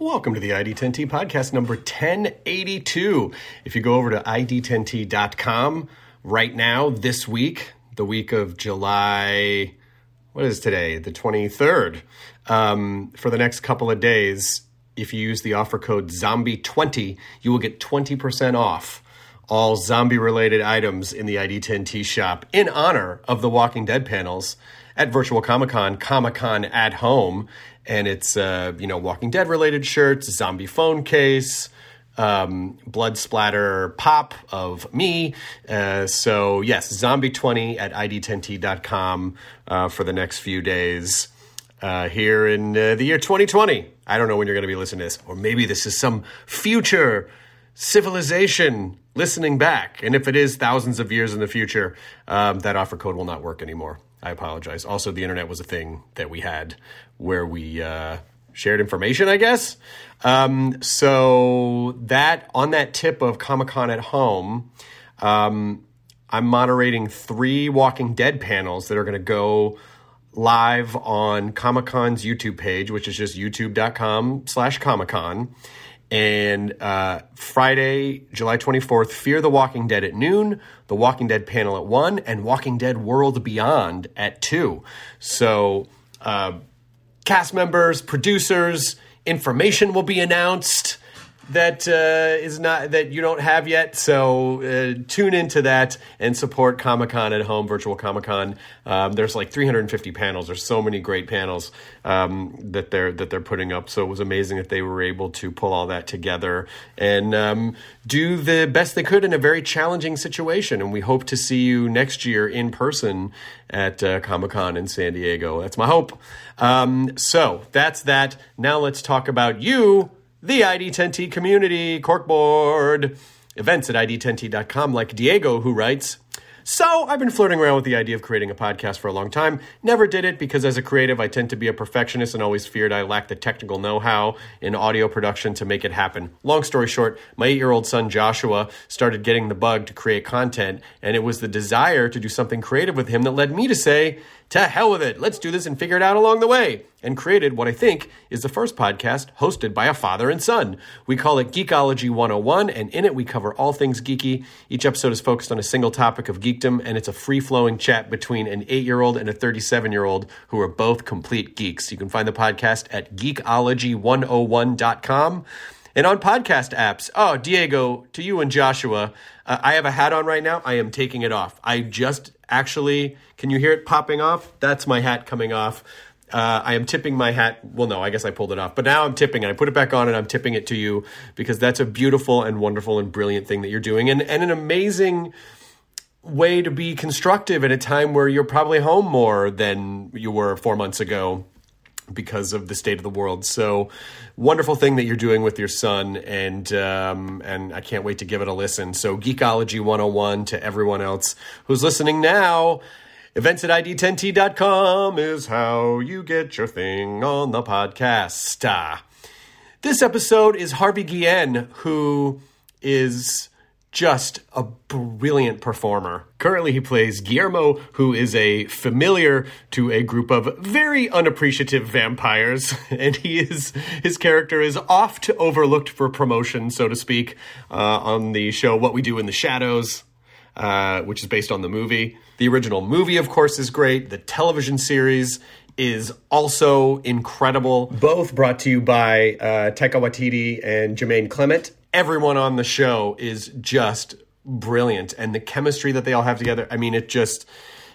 Welcome to the ID10T podcast number 1082. If you go over to ID10T.com right now, this week, the week of July, what is today? The 23rd. Um, for the next couple of days, if you use the offer code ZOMBIE20, you will get 20% off all zombie related items in the ID10T shop in honor of the Walking Dead panels at Virtual Comic Con, Comic Con at Home. And it's, uh, you know, Walking Dead related shirts, zombie phone case, um, blood splatter pop of me. Uh, so, yes, zombie20 at ID10T.com uh, for the next few days. Uh, here in uh, the year 2020. I don't know when you're going to be listening to this, or maybe this is some future civilization listening back. And if it is thousands of years in the future, um, that offer code will not work anymore. I apologize. Also, the internet was a thing that we had where we uh, shared information, I guess. Um, so that on that tip of Comic Con at home, um, I'm moderating three Walking Dead panels that are going to go live on Comic Con's YouTube page, which is just youtube.com slash Comic Con. And uh, Friday, July 24th, Fear the Walking Dead at noon, The Walking Dead panel at 1, and Walking Dead World Beyond at 2. So, uh, cast members, producers, information will be announced that uh, is not that you don't have yet. So uh, tune into that and support Comic Con at home, virtual Comic Con. Um, there's like 350 panels. There's so many great panels um, that they're that they're putting up. So it was amazing that they were able to pull all that together and um, do the best they could in a very challenging situation. And we hope to see you next year in person at uh, Comic Con in San Diego. That's my hope. Um, so that's that. Now let's talk about you the ID10T community, corkboard, events at ID10T.com, like Diego, who writes, so, I've been flirting around with the idea of creating a podcast for a long time. Never did it because, as a creative, I tend to be a perfectionist and always feared I lacked the technical know how in audio production to make it happen. Long story short, my eight year old son Joshua started getting the bug to create content, and it was the desire to do something creative with him that led me to say, to hell with it. Let's do this and figure it out along the way. And created what I think is the first podcast hosted by a father and son. We call it Geekology 101, and in it we cover all things geeky. Each episode is focused on a single topic of geekdom, and it's a free flowing chat between an eight year old and a 37 year old who are both complete geeks. You can find the podcast at geekology101.com. And on podcast apps, oh, Diego, to you and Joshua, uh, I have a hat on right now. I am taking it off. I just actually, can you hear it popping off? That's my hat coming off. Uh, I am tipping my hat. Well, no, I guess I pulled it off, but now I'm tipping it. I put it back on and I'm tipping it to you because that's a beautiful and wonderful and brilliant thing that you're doing, and and an amazing way to be constructive at a time where you're probably home more than you were four months ago because of the state of the world. So wonderful thing that you're doing with your son, and um, and I can't wait to give it a listen. So Geekology 101 to everyone else who's listening now. Events at ID10T.com is how you get your thing on the podcast. Uh, this episode is Harvey Guillén, who is just a brilliant performer. Currently, he plays Guillermo, who is a familiar to a group of very unappreciative vampires, and he is his character is oft overlooked for promotion, so to speak, uh, on the show What We Do in the Shadows, uh, which is based on the movie. The original movie, of course, is great. The television series is also incredible. Both brought to you by uh, Taika Waititi and Jemaine Clement everyone on the show is just brilliant and the chemistry that they all have together i mean it just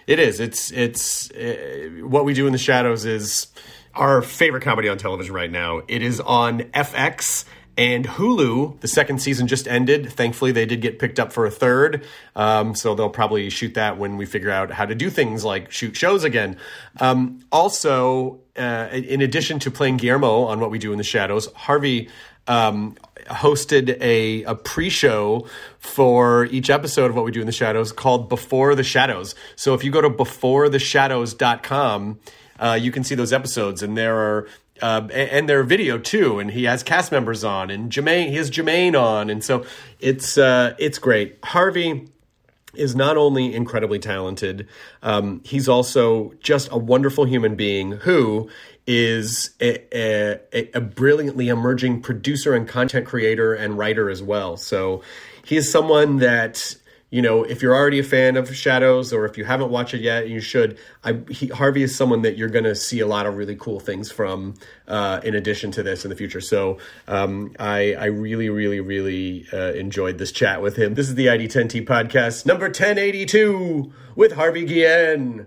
it is it's it's uh, what we do in the shadows is our favorite comedy on television right now it is on fx and Hulu, the second season just ended. Thankfully, they did get picked up for a third. Um, so they'll probably shoot that when we figure out how to do things like shoot shows again. Um, also, uh, in addition to playing Guillermo on What We Do in the Shadows, Harvey um, hosted a, a pre-show for each episode of what we do in the shadows called before the shadows. So if you go to beforetheshadows.com uh, you can see those episodes and there are uh, and their video too and he has cast members on and Jemaine he has Jemaine on and so it's uh, it's great. Harvey is not only incredibly talented, um, he's also just a wonderful human being who is a, a, a brilliantly emerging producer and content creator and writer as well. So he is someone that you know, if you're already a fan of Shadows or if you haven't watched it yet, you should. I, he, Harvey is someone that you're going to see a lot of really cool things from uh, in addition to this in the future. So um, I, I really, really, really uh, enjoyed this chat with him. This is the ID10T podcast number 1082 with Harvey Guillén.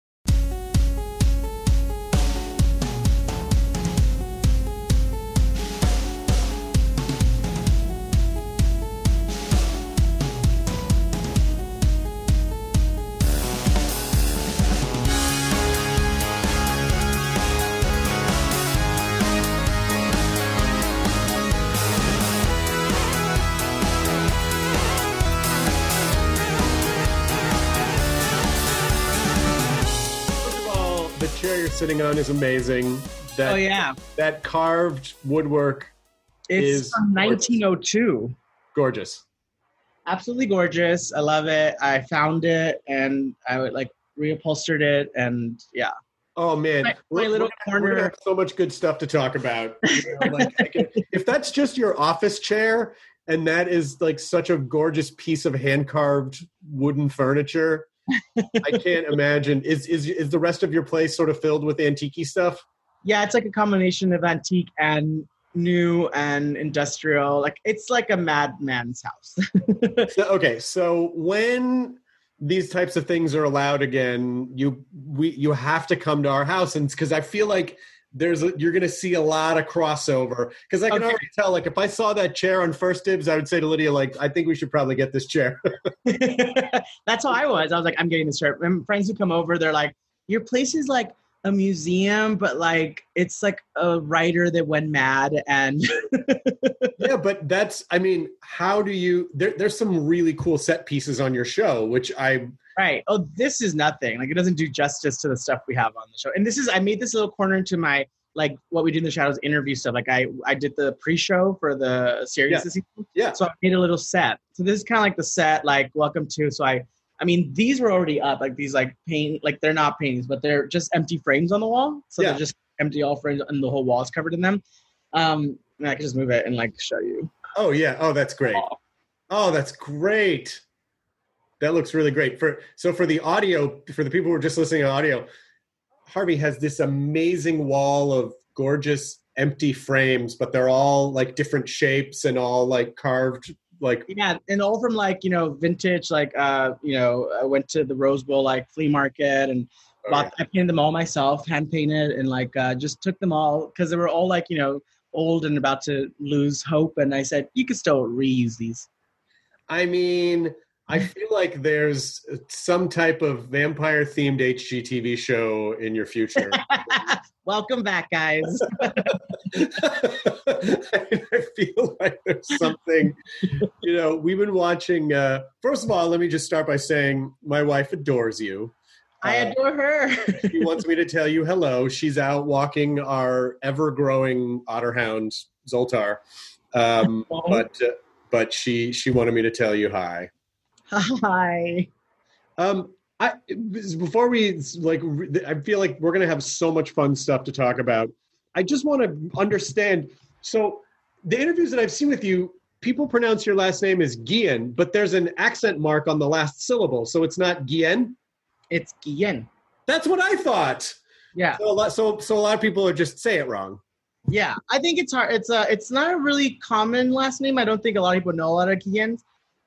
Sitting on is amazing. That, oh yeah, that carved woodwork it's is from 1902. Gorgeous. Absolutely gorgeous. I love it. I found it and I would like reupholstered it and yeah. Oh man, my, my little we're, corner. We're have so much good stuff to talk about. You know, like, can, if that's just your office chair and that is like such a gorgeous piece of hand carved wooden furniture, I can't imagine. Is is is the rest of your place sort of filled with antique stuff? Yeah, it's like a combination of antique and new and industrial. Like it's like a madman's house. so, okay, so when these types of things are allowed again, you we you have to come to our house, and because I feel like there's a, you're going to see a lot of crossover because I can okay. already tell. Like if I saw that chair on First Dibs, I would say to Lydia, like, I think we should probably get this chair. That's how I was. I was like, I'm getting this chair. And friends who come over, they're like, your place is like a museum, but like it's like a writer that went mad and. yeah, but that's. I mean, how do you? There, there's some really cool set pieces on your show, which I Right. Oh, this is nothing. Like it doesn't do justice to the stuff we have on the show. And this is I made this little corner into my like what we do in the shadows interview stuff. Like I I did the pre-show for the series yeah. this season. Yeah. So I made a little set. So this is kind of like the set, like welcome to. So I I mean these were already up, like these like paint like they're not paintings, but they're just empty frames on the wall. So yeah. they're just empty all frames and the whole wall is covered in them. Um and I can just move it and like show you. Oh yeah. Oh that's great. Oh, oh that's great. That looks really great. For so for the audio, for the people who are just listening to audio, Harvey has this amazing wall of gorgeous empty frames, but they're all like different shapes and all like carved like yeah and all from like you know vintage like uh you know i went to the rose bowl like flea market and oh, bought, i painted them all myself hand painted and like uh just took them all because they were all like you know old and about to lose hope and i said you could still reuse these i mean I feel like there's some type of vampire themed HGTV show in your future. Welcome back, guys. I, feel like there's something, you know, we've been watching. Uh, first of all, let me just start by saying my wife adores you. I uh, adore her. she wants me to tell you hello. She's out walking our ever growing otter hound, Zoltar. Um. But, uh, but she, she wanted me to tell you hi. Hi. Um, I before we like, I feel like we're gonna have so much fun stuff to talk about. I just want to understand. So, the interviews that I've seen with you, people pronounce your last name as Guillen, but there's an accent mark on the last syllable, so it's not Guillen. It's Guillen. That's what I thought. Yeah. So a lot, so so a lot of people are just say it wrong. Yeah, I think it's hard. It's a it's not a really common last name. I don't think a lot of people know a lot of Guillens.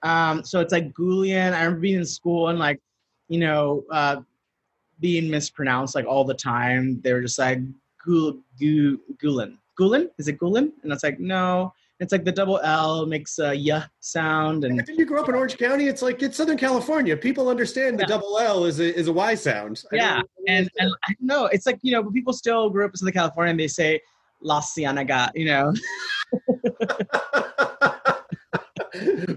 Um, so it's like Goulian. I remember being in school and like, you know, uh, being mispronounced like all the time. They were just like Gul Gu Gulen. Gulen? Is it Gulen? And it's like, no. It's like the double L makes a y sound. And did you grow up in Orange County? It's like it's Southern California. People understand the yeah. double L is a is a Y sound. I yeah, and and I don't know. It's like you know, but people still grew up in Southern California and they say La Cienega. You know.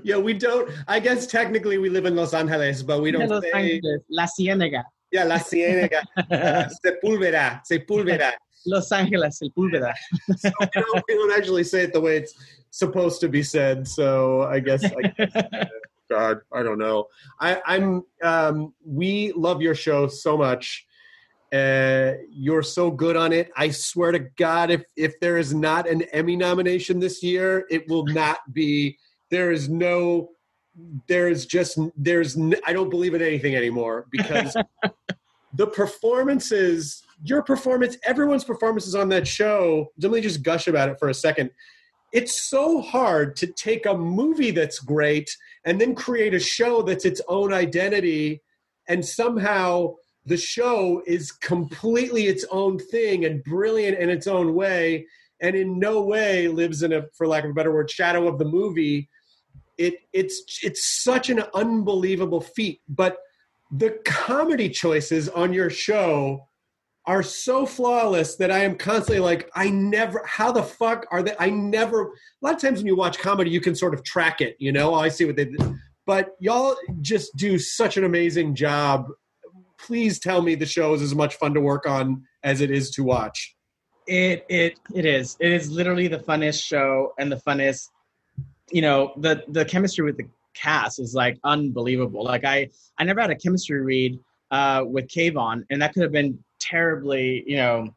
yeah, we don't. I guess technically we live in Los Angeles, but we don't Los say Angeles, La Ciénega. Yeah, La Ciénega, uh, Sepúlveda, Sepúlveda. Los Angeles, Sepúlveda. so we, don't, we don't actually say it the way it's supposed to be said. So I guess. I guess God, I don't know. I, I'm. Um, we love your show so much. Uh, you're so good on it. I swear to God, if if there is not an Emmy nomination this year, it will not be. There is no. There's just there's. n- I don't believe in anything anymore because the performances, your performance, everyone's performances on that show. Let me just gush about it for a second. It's so hard to take a movie that's great and then create a show that's its own identity and somehow the show is completely its own thing and brilliant in its own way and in no way lives in a for lack of a better word shadow of the movie it it's it's such an unbelievable feat but the comedy choices on your show are so flawless that I am constantly like, I never, how the fuck are they? I never, a lot of times when you watch comedy, you can sort of track it, you know, Oh, I see what they. But y'all just do such an amazing job. Please tell me the show is as much fun to work on as it is to watch. It it it is. It is literally the funnest show and the funnest. You know the the chemistry with the cast is like unbelievable. Like I I never had a chemistry read uh, with Kayvan, and that could have been terribly you know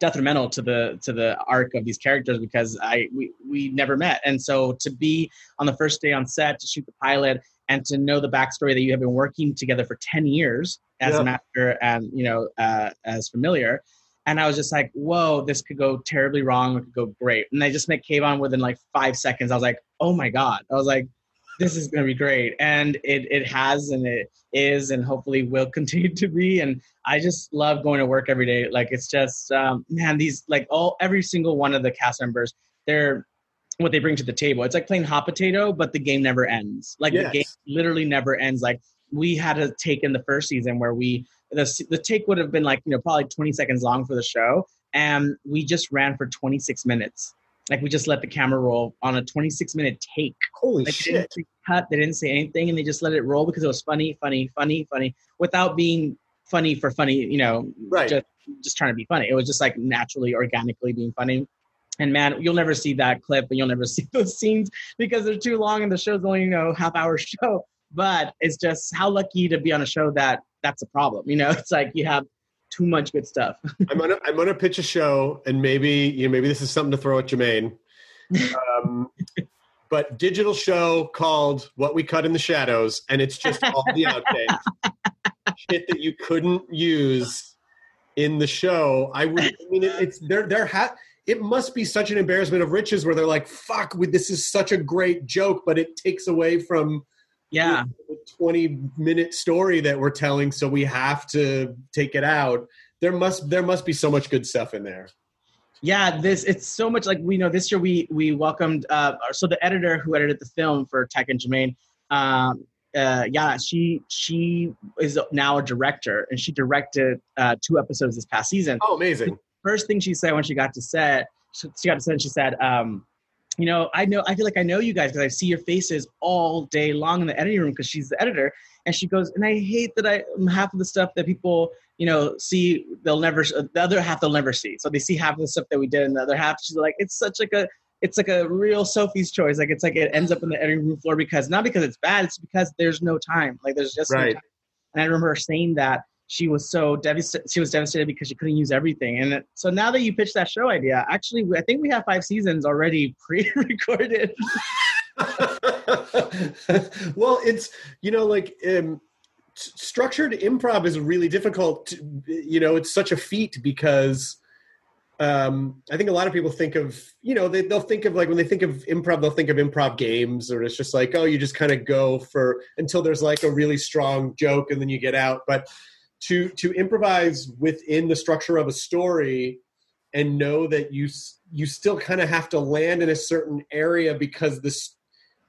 detrimental to the to the arc of these characters because I we we never met, and so to be on the first day on set to shoot the pilot and to know the backstory that you have been working together for ten years as Yeah. an actor and you know uh, as familiar and I was just like, "Whoa, this could go terribly wrong. It could go great." And they just met Kayvan within like five seconds. I was like, "Oh my god!" I was like, "This is gonna be great," and it it has, and it is, and hopefully will continue to be. And I just love going to work every day. Like it's just, um, man, these like all every single one of the cast members, they're what they bring to the table. It's like playing hot potato, but the game never ends. Like Yes. the game literally never ends. Like we had a take in the first season where we the the take would have been like you know probably 20 seconds long for the show, and we just ran for 26 minutes. Like we just let the camera roll on a 26 minute take. Holy Like they didn't say cut, they didn't say anything, and they just let it roll because it was funny, funny, funny, funny, without being funny for funny. You know, Right. Just just trying to be funny. It was just like naturally, organically being funny. And man, you'll never see that clip, and you'll never see those scenes because they're too long, and the show's only you know half hour show. But it's just how lucky to be on a show that that's a problem. You know, it's like you have too much good stuff. I'm gonna I'm gonna pitch a show, and maybe you know maybe this is something to throw at Jemaine. Um, but digital show called "What We Cut in the Shadows," and it's just all the outtakes, shit that you couldn't use in the show. I would. I mean, it, it's there. There ha- It must be such an embarrassment of riches where they're like, "Fuck, this is such a great joke," but it takes away from Yeah, the 20 minute story that we're telling so we have to take it out there must there must be so much good stuff in there yeah. This it's so much like we know. This year we we welcomed. Uh, so the editor who edited the film for Taika and Jemaine. Um, uh, yeah, she she is now a director, and she directed uh, two episodes this past season. oh amazing first thing she said when she got to set, she she got to set, and she said, um, "You know, I know, I feel like I know you guys because I see your faces all day long in the editing room because she's the editor." And she goes, "And I hate that I um, half of the stuff that people, you know, see, they'll never, uh, the other half they'll never see. So they see half of the stuff that we did, and the other half, she's like, it's such like a." It's like a real Sophie's choice. Like it's like it ends up in the editing room floor because not because it's bad, it's because there's no time. Like there's just no Right. time. And I remember her saying that she was so devastated. She was devastated because she couldn't use everything. And so now that you pitched that show idea, actually, I think we have five seasons already pre-recorded. well it's you know like um structured improv is really difficult to, you know it's such a feat because um i think a lot of people think of you know they, they'll think of like when they think of improv they'll think of improv games or it's just like oh you just kind of go for until there's like a really strong joke and then you get out but to to improvise within the structure of a story and know that you you still kind of have to land in a certain area because this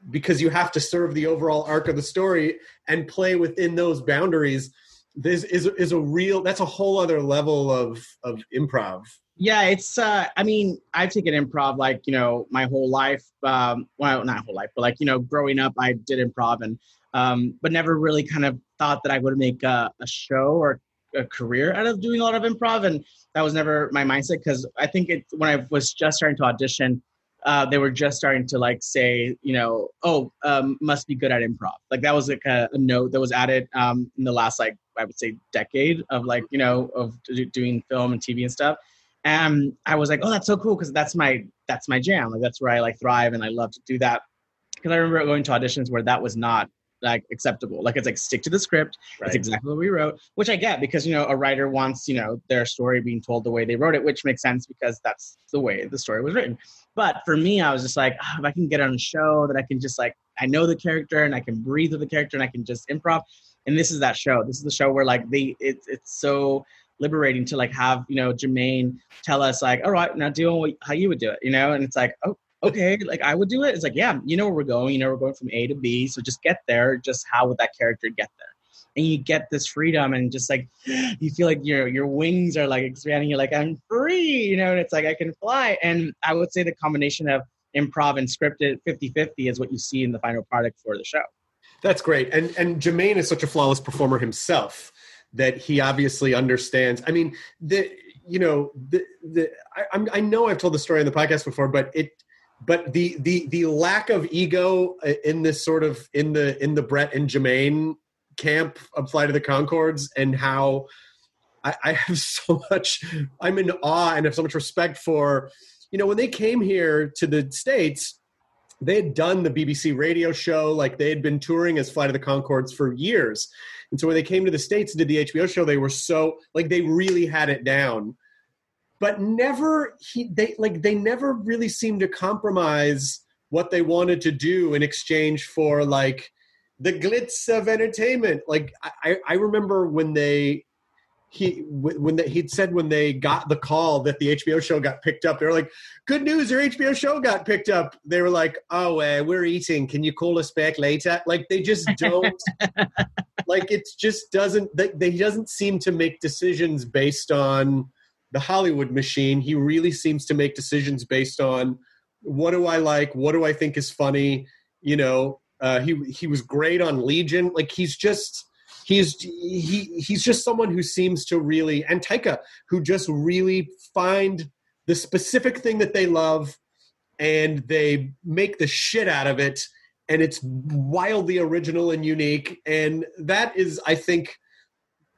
because you have to serve the overall arc of the story and play within those boundaries this is is a real that's a whole other level of of improv yeah, it's. Uh, I mean, I've taken improv like you know my whole life. Um, well, not whole life, but like you know, growing up, I did improv and um, but never really kind of thought that I would make a, a show or a career out of doing a lot of improv, and that was never my mindset because I think it when I was just starting to audition. uh, they were just starting to like say, you know, oh, um, must be good at improv. Like that was like a, a note that was added um, in the last like I would say decade of like you know of do- doing film and TV and stuff. And I was like, oh, that's so cool because that's my that's my jam. Like that's where I like thrive and I love to do that. Because I remember going to auditions where that was not like acceptable. Like it's like stick to the script. Right. It's exactly what we wrote, which I get because you know a writer wants you know their story being told the way they wrote it, which makes sense because that's the way the story was written. But for me, I was just like, "Ah, if I can get on a show that I can just like I know the character and I can breathe with the character and I can just improv. And this is that show. This is the show where like they it's it's so liberating to like have you know Jemaine tell us like, all right, now do how you would do it, you know, and it's like, oh, okay, like I would do it. It's like, yeah, you know where we're going. You know, we're going from A to B. So just get there. Just how would that character get there? And you get this freedom and just like you feel like your your wings are like expanding. You're like, I'm free, you know, and it's like I can fly. And I would say the combination of improv and scripted 50-50 is what you see in the final product for the show. That's great. And and Jemaine is such a flawless performer himself that he obviously understands. I mean, the you know the the I, I know I've told the story on the podcast before, but it but the the the lack of ego uh, in this sort of in the in the Brett and Jemaine camp of Flight of the Conchords and how I, I have so much I'm in awe and have so much respect for you know when they came here to the states they had done the BBC radio show, like they had been touring as Flight of the Conchords for years. And so when they came to the States and did the HBO show, they were so like they really had it down. But never he they like they never really seemed to compromise what they wanted to do in exchange for like the glitz of entertainment. Like I, I remember when they he when the, he'd said when they got the call that the HBO show got picked up, they were like, "Good news, your HBO show got picked up." They were like, "Oh, uh, we're eating. Can you call us back later?" Like they just don't. like it just doesn't. They, they doesn't seem to make decisions based on the Hollywood machine. He really seems to make decisions based on what do I like, what do I think is funny. You know, uh, he he was great on Legion. Like he's just he's he he's just someone who seems to really and Taika who just really find the specific thing that they love and they make the shit out of it and it's wildly original and unique and that is I think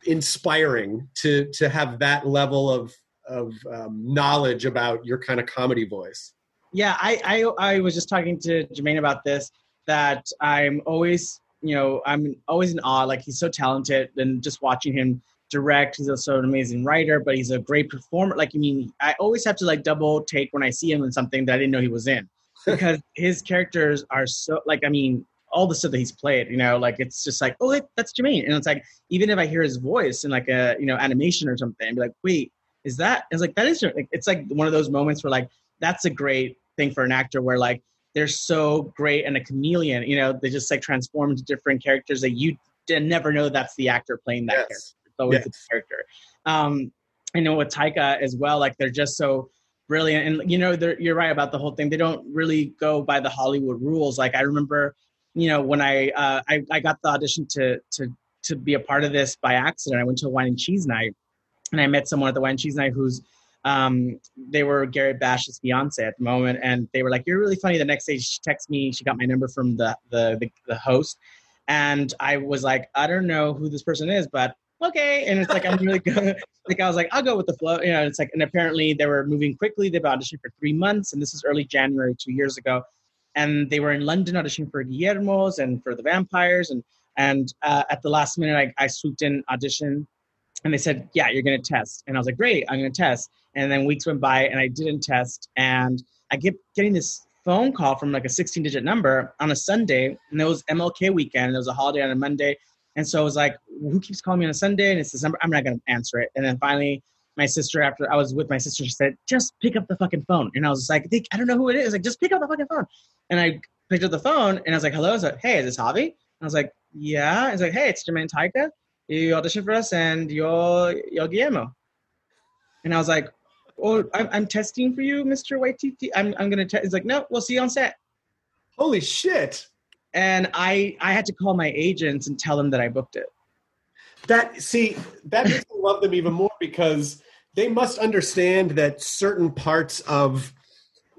inspiring to to have that level of of um, knowledge about your kind of comedy voice. Yeah, I, I I was just talking to Jemaine about this that I'm always you know I'm always in awe. Like he's so talented, and just watching him direct, he's also an amazing writer, but he's a great performer. Like I mean, I always have to like double take when I see him in something that I didn't know he was in because his characters are so like I mean all the stuff that he's played, you know, like it's just like, oh, that's Jemaine. And it's like, even if I hear his voice in like a, you know, animation or something, I'd be like, wait, is that? It's like, that is, like, it's like one of those moments where like, that's a great thing for an actor where like, they're so great and a chameleon, you know, they just like transform into different characters that you never know that's the actor playing that Yes. character. It's always Yes. the character. Um, I know with Taika as well, like they're just so brilliant. And you know, they're, you're right about the whole thing. They don't really go by the Hollywood rules. Like I remember, you know, when I uh, I, I got the audition to to to be a part of this by accident. I went to a wine and cheese night, and I met someone at the wine cheese night who's um, they were Gary Bash's fiance at the moment, and they were like, "You're really funny." The next day, she texted me. She got my number from the the the, the host, and I was like, "I don't know who this person is, but okay." And it's like I'm really good. like I was like, "I'll go with the flow." You know, it's like, and apparently they were moving quickly. They've auditioned for three months, and this is early January two years ago, and they were in London auditioning for Guillermo's and for the vampires, and and uh, at the last minute, I, I swooped in audition, and they said, "Yeah, you're going to test," and I was like, "Great, I'm going to test." And then weeks went by, and I didn't test, and I kept getting this phone call from like a 16 digit number on a Sunday, and it was MLK weekend, and it was a holiday on a Monday, and so I was like, "Who keeps calling me on a Sunday?" And it's number. I'm not going to answer it. And then finally, my sister, after I was with my sister, she said, "Just pick up the fucking phone." And I was like, "I don't know who it is." Like, just pick up the fucking phone. And I picked up the phone, and I was like, "Hello." I was like, "Hey, is this Javi?" And I was like, "Yeah." It's like, "Hey, it's Jemaine Taika. You auditioned for us, and you're you're Guillermo." And I was like, "Oh, I'm, I'm testing for you, Mr. Waititi. I'm I'm gonna test." He's like, "No, we'll see you on set." Holy shit! And I I had to call my agents and tell them that I booked it. That see that makes me love them even more because they must understand that certain parts of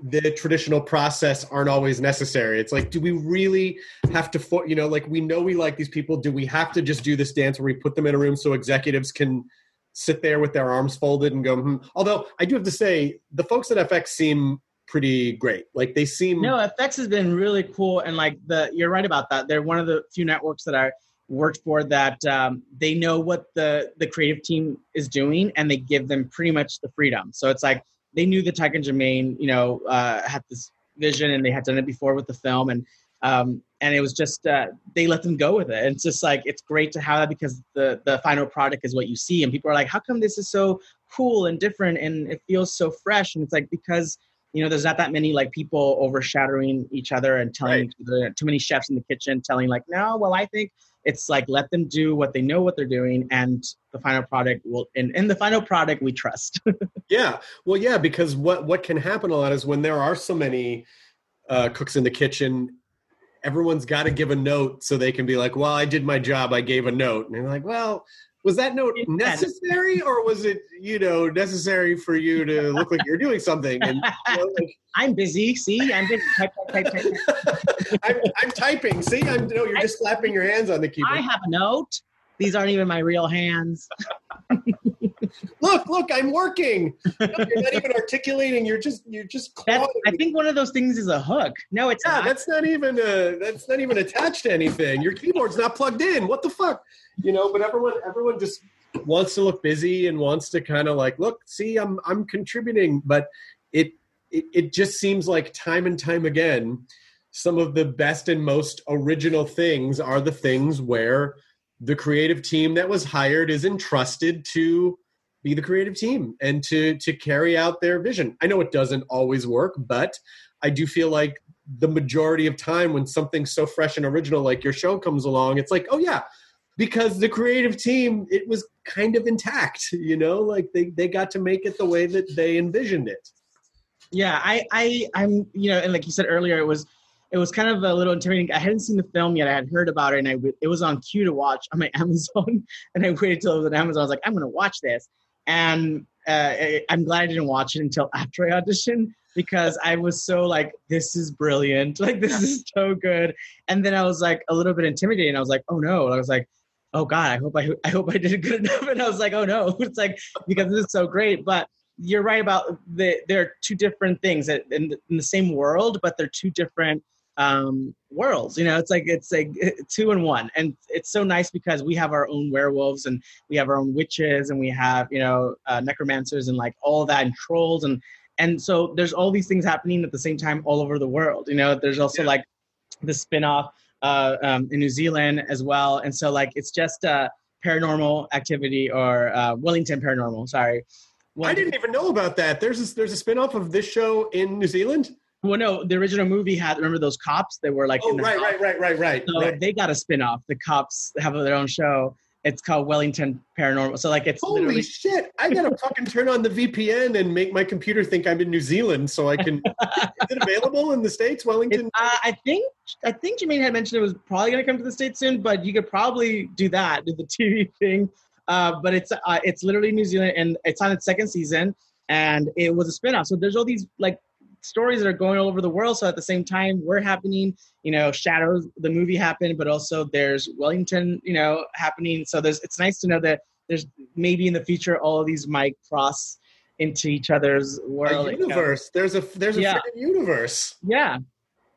the traditional process aren't always necessary. It's like, do we really have to, fo- you know, like we know we like these people. Do we have to just do this dance where we put them in a room so executives can sit there with their arms folded and go, hmm. although I do have to say, the folks at FX seem pretty great. Like they seem. No, FX has been really cool. And like the, you're right about that. They're one of the few networks that I worked for that um, they know what the, the creative team is doing and they give them pretty much the freedom. So it's like, they knew that Taika and Jemaine, you know, uh, had this vision and they had done it before with the film, and um, and it was just uh, they let them go with it. And it's just like it's great to have that because the the final product is what you see, and people are like, how come this is so cool and different and it feels so fresh? And it's like because you know there's not that many like people overshadowing each other and telling Right. too many chefs in the kitchen telling like, no, well, I think it's like let them do what they know what they're doing and the final product will and in the final product we trust Yeah, well, yeah, because what what can happen a lot is when there are so many uh, cooks in the kitchen, everyone's got to give a note so they can be like, "Well, I did my job. I gave a note," and they're like, "Well." Was that note necessary, or was it, you know, necessary for you to look like you're doing something? And you know, like, i'm busy see i'm busy type, type, type. I'm, I'm typing. See, I'm no, you're just slapping your hands on the keyboard I have a note. These aren't even my real hands. Look, look, I'm working. No, you're not even articulating. You're just, you're just. I think one of those things is a hook. No, it's Yeah, not. that's not even a, that's not even attached to anything. Your keyboard's not plugged in. What the fuck? You know, but everyone everyone just wants to look busy and wants to kind of like, look, see, I'm I'm contributing, but it, it it just seems like time and time again some of the best and most original things are the things where the creative team that was hired is entrusted to be the creative team and to to carry out their vision. I know it doesn't always work, but I do feel like the majority of time when something so fresh and original like your show comes along, it's like, oh yeah, because the creative team it was kind of intact, you know, like they they got to make it the way that they envisioned it. yeah, I, I, I'm, you know, and like you said earlier, it was, it was kind of a little intimidating. I hadn't seen the film yet. I had heard about it, and I it was on queue to watch on my Amazon, and I waited till it was on Amazon. I was like, I'm to watch this, and uh, I'm glad I didn't watch it until after I auditioned because I was so like, this is brilliant, like this is so good, and then I was like a little bit intimidated. I was like, oh no, I was like. Oh God! I hope I, I hope I did it good enough. And I was like, oh no! It's like because this is so great. But you're right about the there are two different things in in the same world, but they're two different um worlds you know it's like it's like two and one and it's so nice because we have our own werewolves and we have our own witches and we have you know uh, necromancers and like all that and trolls and and so there's all these things happening at the same time all over the world you know there's also Yeah. like the spin-off uh um, in new zealand as well and so like it's just uh paranormal activity or uh wellington paranormal sorry I didn't even know about that. There's a, there's a spin-off of this show in New Zealand. Well, no, the original movie had remember those cops that were like Oh, in the right, right, right, right, right, So right. they got a spin-off. The cops have their own show. It's called Wellington Paranormal. So like it's Holy literally shit! I gotta fucking turn on the VPN and make my computer think I'm in New Zealand so I can. is it available in the states, Wellington? Uh, I think I think Jemaine had mentioned it was probably going to come to the states soon, but you could probably do that, do the TV thing. Uh, but it's uh, it's literally New Zealand, and it's on its second season, and it was a spinoff. So there's all these like stories that are going all over the world. So at the same time, we're happening. You know, Shadows, the movie happened, but also there's Wellington, you know, happening. So there's it's nice to know that there's maybe in the future all of these might cross into each other's world. a you know. universe. There's a there's a Yeah. universe. Yeah,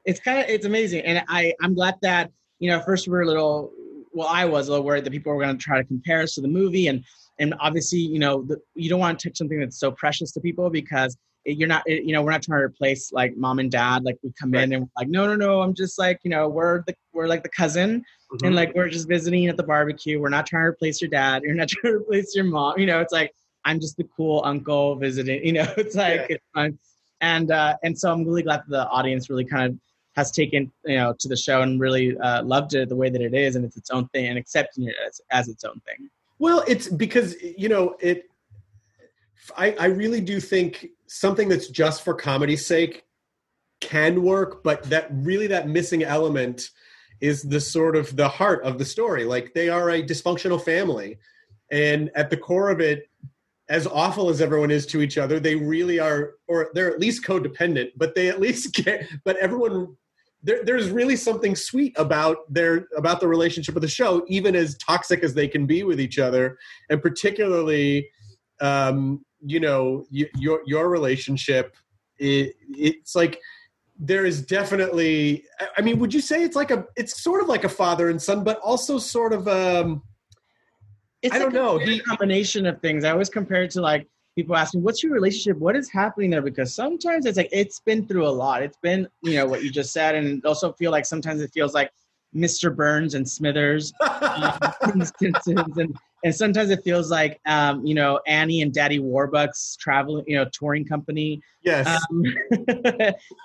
it's kind of it's amazing, and I I'm glad that you know first we were a little well I was a little worried that people were going to try to compare us to the movie, and and obviously you know the, you don't want to touch something that's so precious to people because you're not you know we're not trying to replace like mom and dad like we come in and we're like no no no I'm just like you know we're the we're like the cousin Mm-hmm. and like we're just visiting at the barbecue we're not trying to replace your dad you're not trying to replace your mom you know it's like i'm just the cool uncle visiting you know it's like Yeah. it's fun and uh and so i'm really glad that the audience really kind of has taken you know to the show and really uh, loved it the way that it is and it's its own thing and accepting it as, as its own thing Well, it's because you know it. I I really do think something that's just for comedy's sake can work, but that really that missing element is the sort of the heart of the story. Like they are a dysfunctional family, and at the core of it, as awful as everyone is to each other, they really are, or they're at least codependent. But they at least get. But everyone, there, there's really something sweet about their about the relationship of the show, even as toxic as they can be with each other, and particularly, um, you know, y- your your relationship. It, it's like there is definitely. I mean, would you say it's like a? It's sort of like a father and son, but also sort of. um It's I don't know. weird He- combination of things. I always compare it to like people asking, "What's your relationship? What is happening there?" Because sometimes it's like it's been through a lot. It's been you know what you just said, and also feel like sometimes it feels like Mr. Burns and Smithers um, instances, and and sometimes it feels like um, you know Annie and Daddy Warbucks traveling, you know, touring company. yes. Um,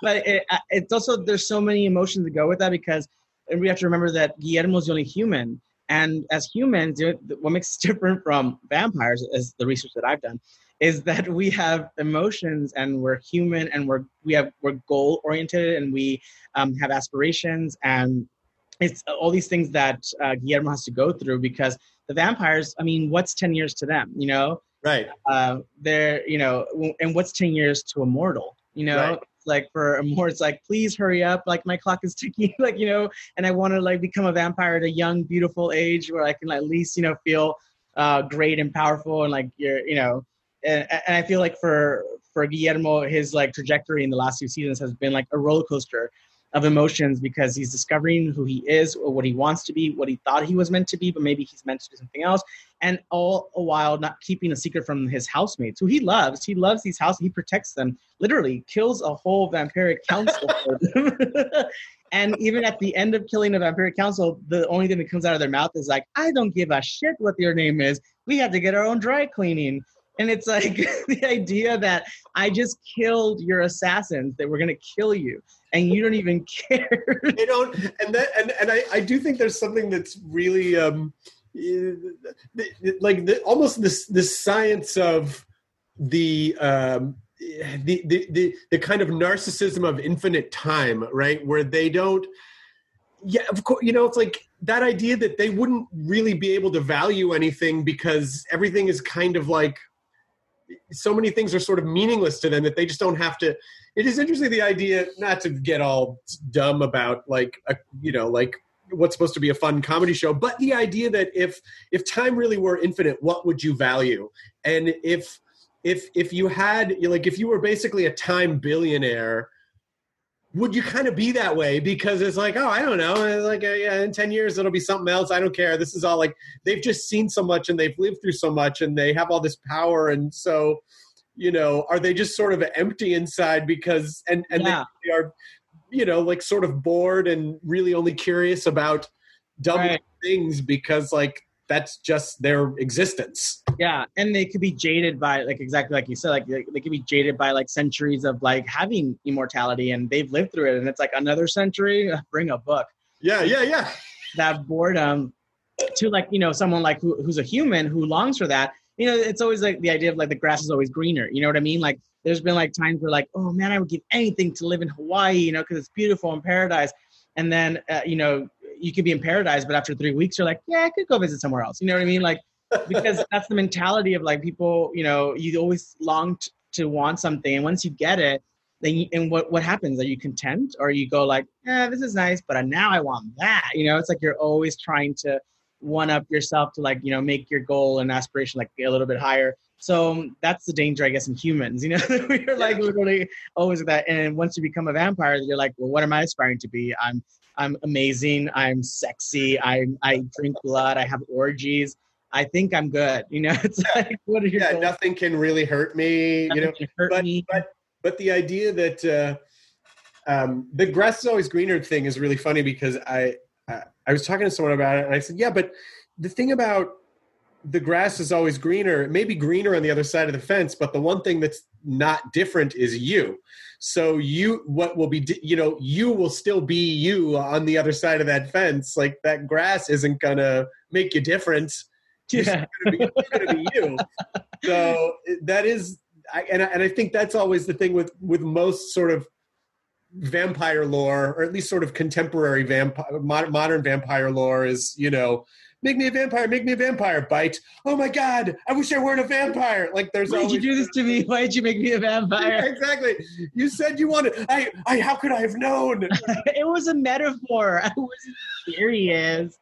but it, uh, it's also there's so many emotions that go with that because and we have to remember that Guillermo's the only human, and as humans, what makes us different from vampires, as the research that I've done, is that we have emotions and we're human and we're we have we're goal oriented and we um, have aspirations and it's all these things that uh, Guillermo has to go through because the vampires. I mean, what's ten years to them? You know, right. uh, they're you know and what's 10 years to a mortal you know Right. like for a mortal it's like please hurry up like my clock is ticking like you know and i want to like become a vampire at a young beautiful age where i can at least you know feel uh, great and powerful and like you're you know and, and i feel like for for guillermo his like trajectory in the last few seasons has been like a roller coaster of emotions because he's discovering who he is or what he wants to be what he thought he was meant to be but maybe he's meant to do something else. And all a while not keeping a secret from his housemates who he loves. He loves these house he protects them. Literally kills a whole vampiric council. For them and even at the end of killing a vampiric council the only thing that comes out of their mouth is like i don't give a shit what your name is. We have to get our own dry cleaning and it's like the idea that i just killed your assassins that were going to kill you and you don't even care. They don't and that and, and I, I do think there's something that's really um like the, almost this this science of the um the, the the the kind of narcissism of infinite time right? Where they don't yeah of course you know it's like that idea that they wouldn't really be able to value anything because everything is kind of like so many things are sort of meaningless to them that they just don't have to. It is interesting the idea not to get all dumb about like a, you know like what's supposed to be a fun comedy show but the idea that if if time really were infinite what would you value? And if if if you had like if you were basically a time billionaire would you kind of be that way? Because it's like oh i don't know. Like uh, yeah in 10 years it'll be something else. I don't care. This is all like they've just seen so much and they've lived through so much and they have all this power. And so you know are they just sort of empty inside because and and Yeah. they are you know like sort of bored and really only curious about dumb Right. things because like that's just their existence. Yeah and they could be jaded by like exactly like you said like they, they could be jaded by like centuries of like having immortality and they've lived through it and it's like another century? Bring a book. Yeah yeah yeah. That boredom to like you know someone like who, who's a human who longs for that you know it's always like the idea of like the grass is always greener you know what i mean? Like there's been like times where like oh man i would give anything to live in hawaii you know because it's beautiful and paradise and then uh, you know you could be in paradise but after three weeks you're like yeah i could go visit somewhere else. You know what i mean? Like because that's the mentality of like people you know you always long t- to want something and once you get it then you, and what what happens? Are you content? Or you go like yeah this is nice but now i want that. You know it's like you're always trying to one up yourself to like you know make your goal and aspiration like a little bit higher. So um, that's the danger i guess in humans you know? We're like literally always that. And once you become a vampire you're like well what am i aspiring to be? I'm i'm amazing i'm sexy i'm i drink blood i have orgies i think i'm good you know it's like what are your yeah goals? nothing can really hurt me you know hurt but me. but but the idea that uh, um, the grass is always greener thing is really funny because I, I I was talking to someone about it and I said, yeah, but the thing about the grass is always greener. It may be greener on the other side of the fence, but the one thing that's not different is you. So you, what will be, you know, you will still be you on the other side of that fence. Like that grass isn't gonna make you different. You're yeah gonna be, you're gonna be you. So that is, I, and I, and I think that's always the thing with with most sort of vampire lore, or at least sort of contemporary vampire modern vampire lore, is you know make me a vampire, make me a vampire. Bite. Oh my god, I wish I weren't a vampire. Like there's Why did you do this to me? Why did you make me a Yeah, vampire? exactly. You said you wanted. I. I. How could I have known? it was a metaphor. I wasn't serious.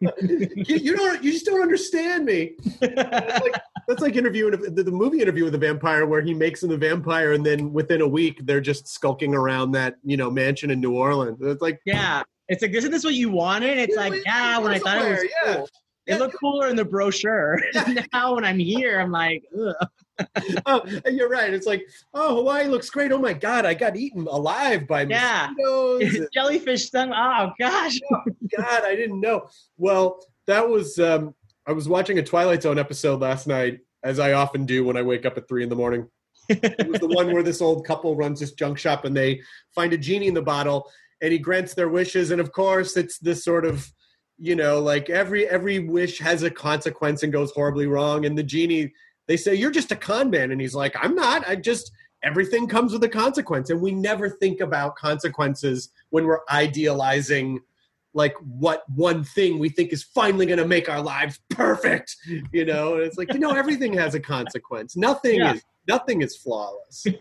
you, you don't. You just don't understand me. That's like, that's like interviewing the, the movie interview with the vampire, where he makes him the vampire, and then within a week they're just skulking around that you know mansion in New Orleans. It's like yeah. It's like, isn't this what you wanted? It's Yeah, like, yeah, when I thought it was yeah. cool. It looked cooler in the brochure. now when I'm here, I'm like, ugh. oh, you're right. It's like, oh, Hawaii looks great. Oh my god, I got eaten alive by Yeah. mosquitoes. jellyfish stung. Oh gosh. God, I didn't know. Well, that was um, I was watching a Twilight Zone episode last night, as I often do when I wake up at three in the morning. it was the one where this old couple runs this junk shop and they find a genie in the bottle and he grants their wishes and of course it's this sort of you know like every every wish has a consequence and goes horribly wrong and the genie they say you're just a con man and he's like i'm not i just everything comes with a consequence and we never think about consequences when we're idealizing like what one thing we think is finally going to make our lives perfect you know? And it's like you know everything has a consequence. Nothing Yeah. is nothing is flawless.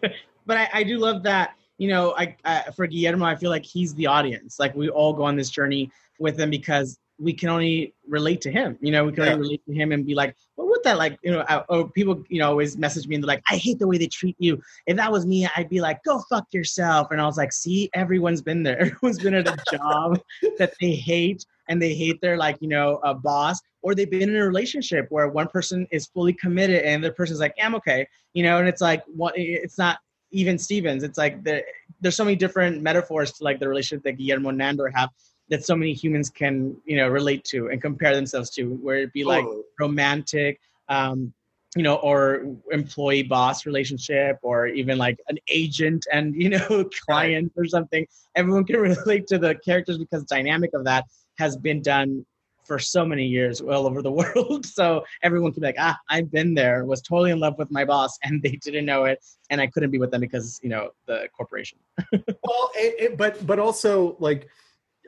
But I, I do love that you know I, I for guillermo i feel like he's the audience. Like we all go on this journey with him because we can only relate to him. You know we can Yeah. only relate to him and be like what would that like you know I, or people you know always message me and they're like i hate the way they treat you. If that was me i'd be like go fuck yourself. And i was like see everyone's been there. Everyone's been at a job that they hate and they hate their like you know a boss or they've been in a relationship where one person is fully committed and the person's like i'm okay. You know and it's like what it's not even Stevens. It's like there, there's so many different metaphors to like the relationship that Guillermo and Nandor have that so many humans can you know relate to and compare themselves to, where it be like romantic, um, you know, or employee boss relationship, or even like an agent and you know client or something. Everyone can relate to the characters because dynamic of that has been done for so many years all over the world. So everyone can be like, ah, I've been there, was totally in love with my boss, and they didn't know it, and I couldn't be with them because you know the corporation. well it, it, but but also like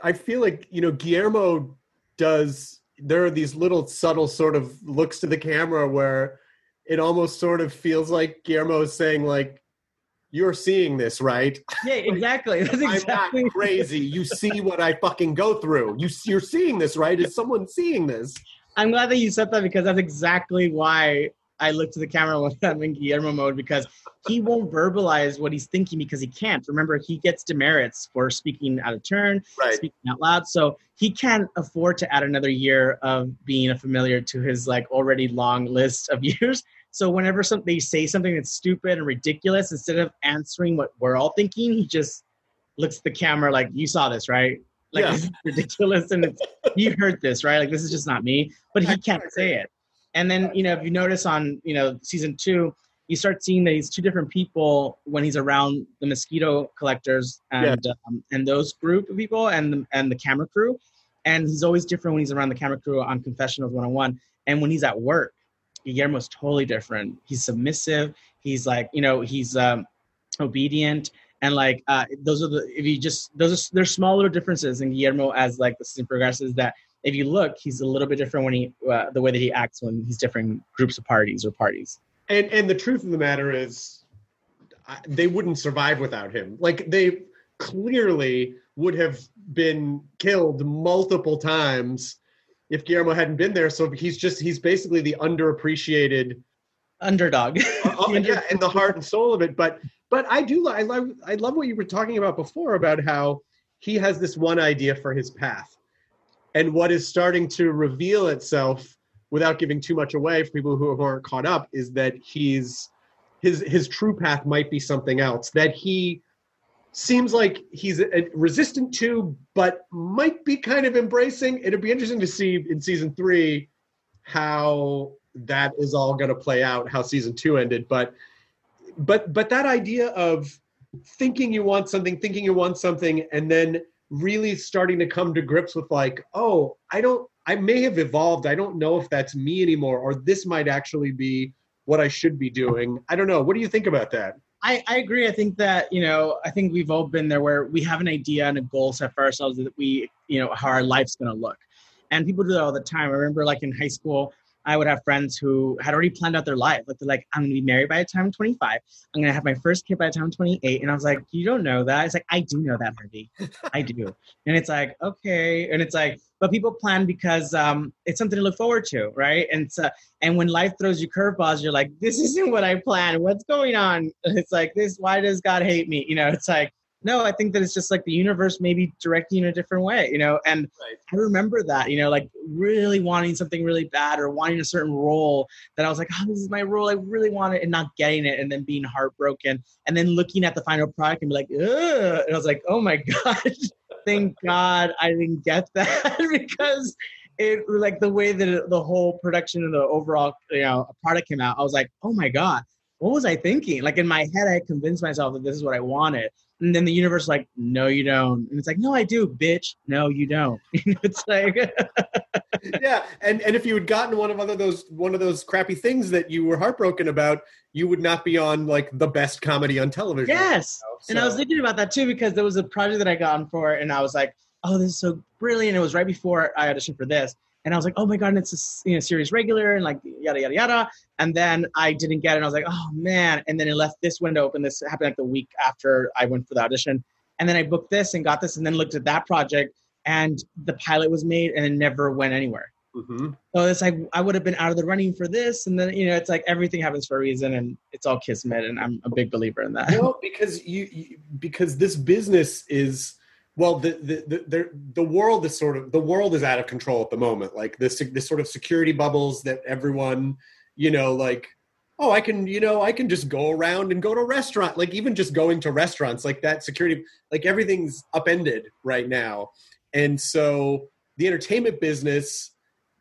i feel like you know guillermo does there are these little subtle sort of looks to the camera where it almost sort of feels like guillermo is saying like you're seeing this right Yeah, exactly. That's exactly. i'm not crazy you see what i fucking go through you you're seeing this right is someone seeing this I'm glad that you said that because that's exactly why I look to the camera when I'm in Guillermo mode because he won't verbalize what he's thinking because he can't. Remember, he gets demerits for speaking out of turn, right speaking out loud. So he can't afford to add another year of being a familiar to his like already long list of years. So whenever some, they say something that's stupid and ridiculous, instead of answering what we're all thinking, he just looks at the camera like, "You saw this, right? Like Yeah. this is ridiculous, and it's, you heard this, right? Like this is just not me." But he can't say it. And then you know, if you notice on you know season two, you start seeing these two different people when he's around the mosquito collectors and um, and those group of people and the, and the camera crew, and he's always different when he's around the camera crew on Confessionals 101, and when he's at work, Guillermo's totally different. He's submissive. He's like you know he's um, obedient. And like uh, those are the if you just those are there's small little differences in Guillermo as like the season progresses that if you look he's a little bit different when he uh, the way that he acts when he's different groups of parties or parties. and and the truth of the matter is I- they wouldn't survive without him like they clearly would have been killed multiple times if guillermo hadn't been there. So he's just he's basically the underappreciated Underdog. uh, yeah and the heart and soul of it. But but i do i love i love what you were talking about before about how he has this one idea for his path. And what is starting to reveal itself without giving too much away for people who aren't caught up is that he's his his true path might be something else. That he seems like he's resistant to but might be kind of embracing. It'd be interesting to see in season three how that is all going to play out how season two ended but but but that idea of thinking you want something thinking you want something and then really starting to come to grips with like oh i don't i may have evolved. I don't know if that's me anymore or this might actually be what i should be doing. I don't know. What do you think about that I, I agree. I think that, you know, I think we've all been there where we have an idea and a goal set for ourselves that we, you know, how our life's going to look. And people do that all the time. I remember like in high school, I would have friends who had already planned out their life. Like they're like, I'm gonna be married by the time I'm 25. I'm gonna have my first kid by the time I'm 28. And I was like, you don't know that. It's like, I do know that, Harvey. I do. And it's like, okay. And it's like, but people plan because um, it's something to look forward to, right? And so, and when life throws you curveballs, you're like, this isn't what I planned. What's going on? It's like this. Why does God hate me? You know, it's like no, I think that it's just like the universe maybe directing you in a different way, you know. And Right. I remember that, you know, like really wanting something really bad or wanting a certain role that I was like, oh, this is my role. I really want it, and not getting it, and then being heartbroken, and then looking at the final product and be like, ugh, and I was like, oh my god, thank God I didn't get that because it like the way that it, the whole production and the overall you know product came out. I was like, oh my god. What was I thinking? Like in my head, I convinced myself that this is what I wanted, and then the universe like no you don't. And it's like no i do bitch. No you don't. It's like yeah, and and if you had gotten one of one of those one of those crappy things that you were heartbroken about, you would not be on like the best comedy on television. yes! And i was thinking about that too because there was a project that i got on for and i was like oh this is so brilliant. It was right before i auditioned for this and i was like oh my god and it's a you know series regular and like yada yada yada. And then i didn't get it and i was like oh man. And then it left this window open. This happened like the week after i went for the audition. And then i booked this and got this and then looked at that project and the pilot was made and it never went anywhere. Mhm. So it's like I would have been out of the running for this, and then you know it's like everything happens for a reason, and it's all kismet, and I'm a big believer in that. No, because you, you because this business is well the, the the the world is sort of the world is out of control at the moment. Like this this sort of security bubbles that everyone you know like oh I can you know I can just go around and go to a restaurant like even just going to restaurants like that security like everything's upended right now, and so the entertainment business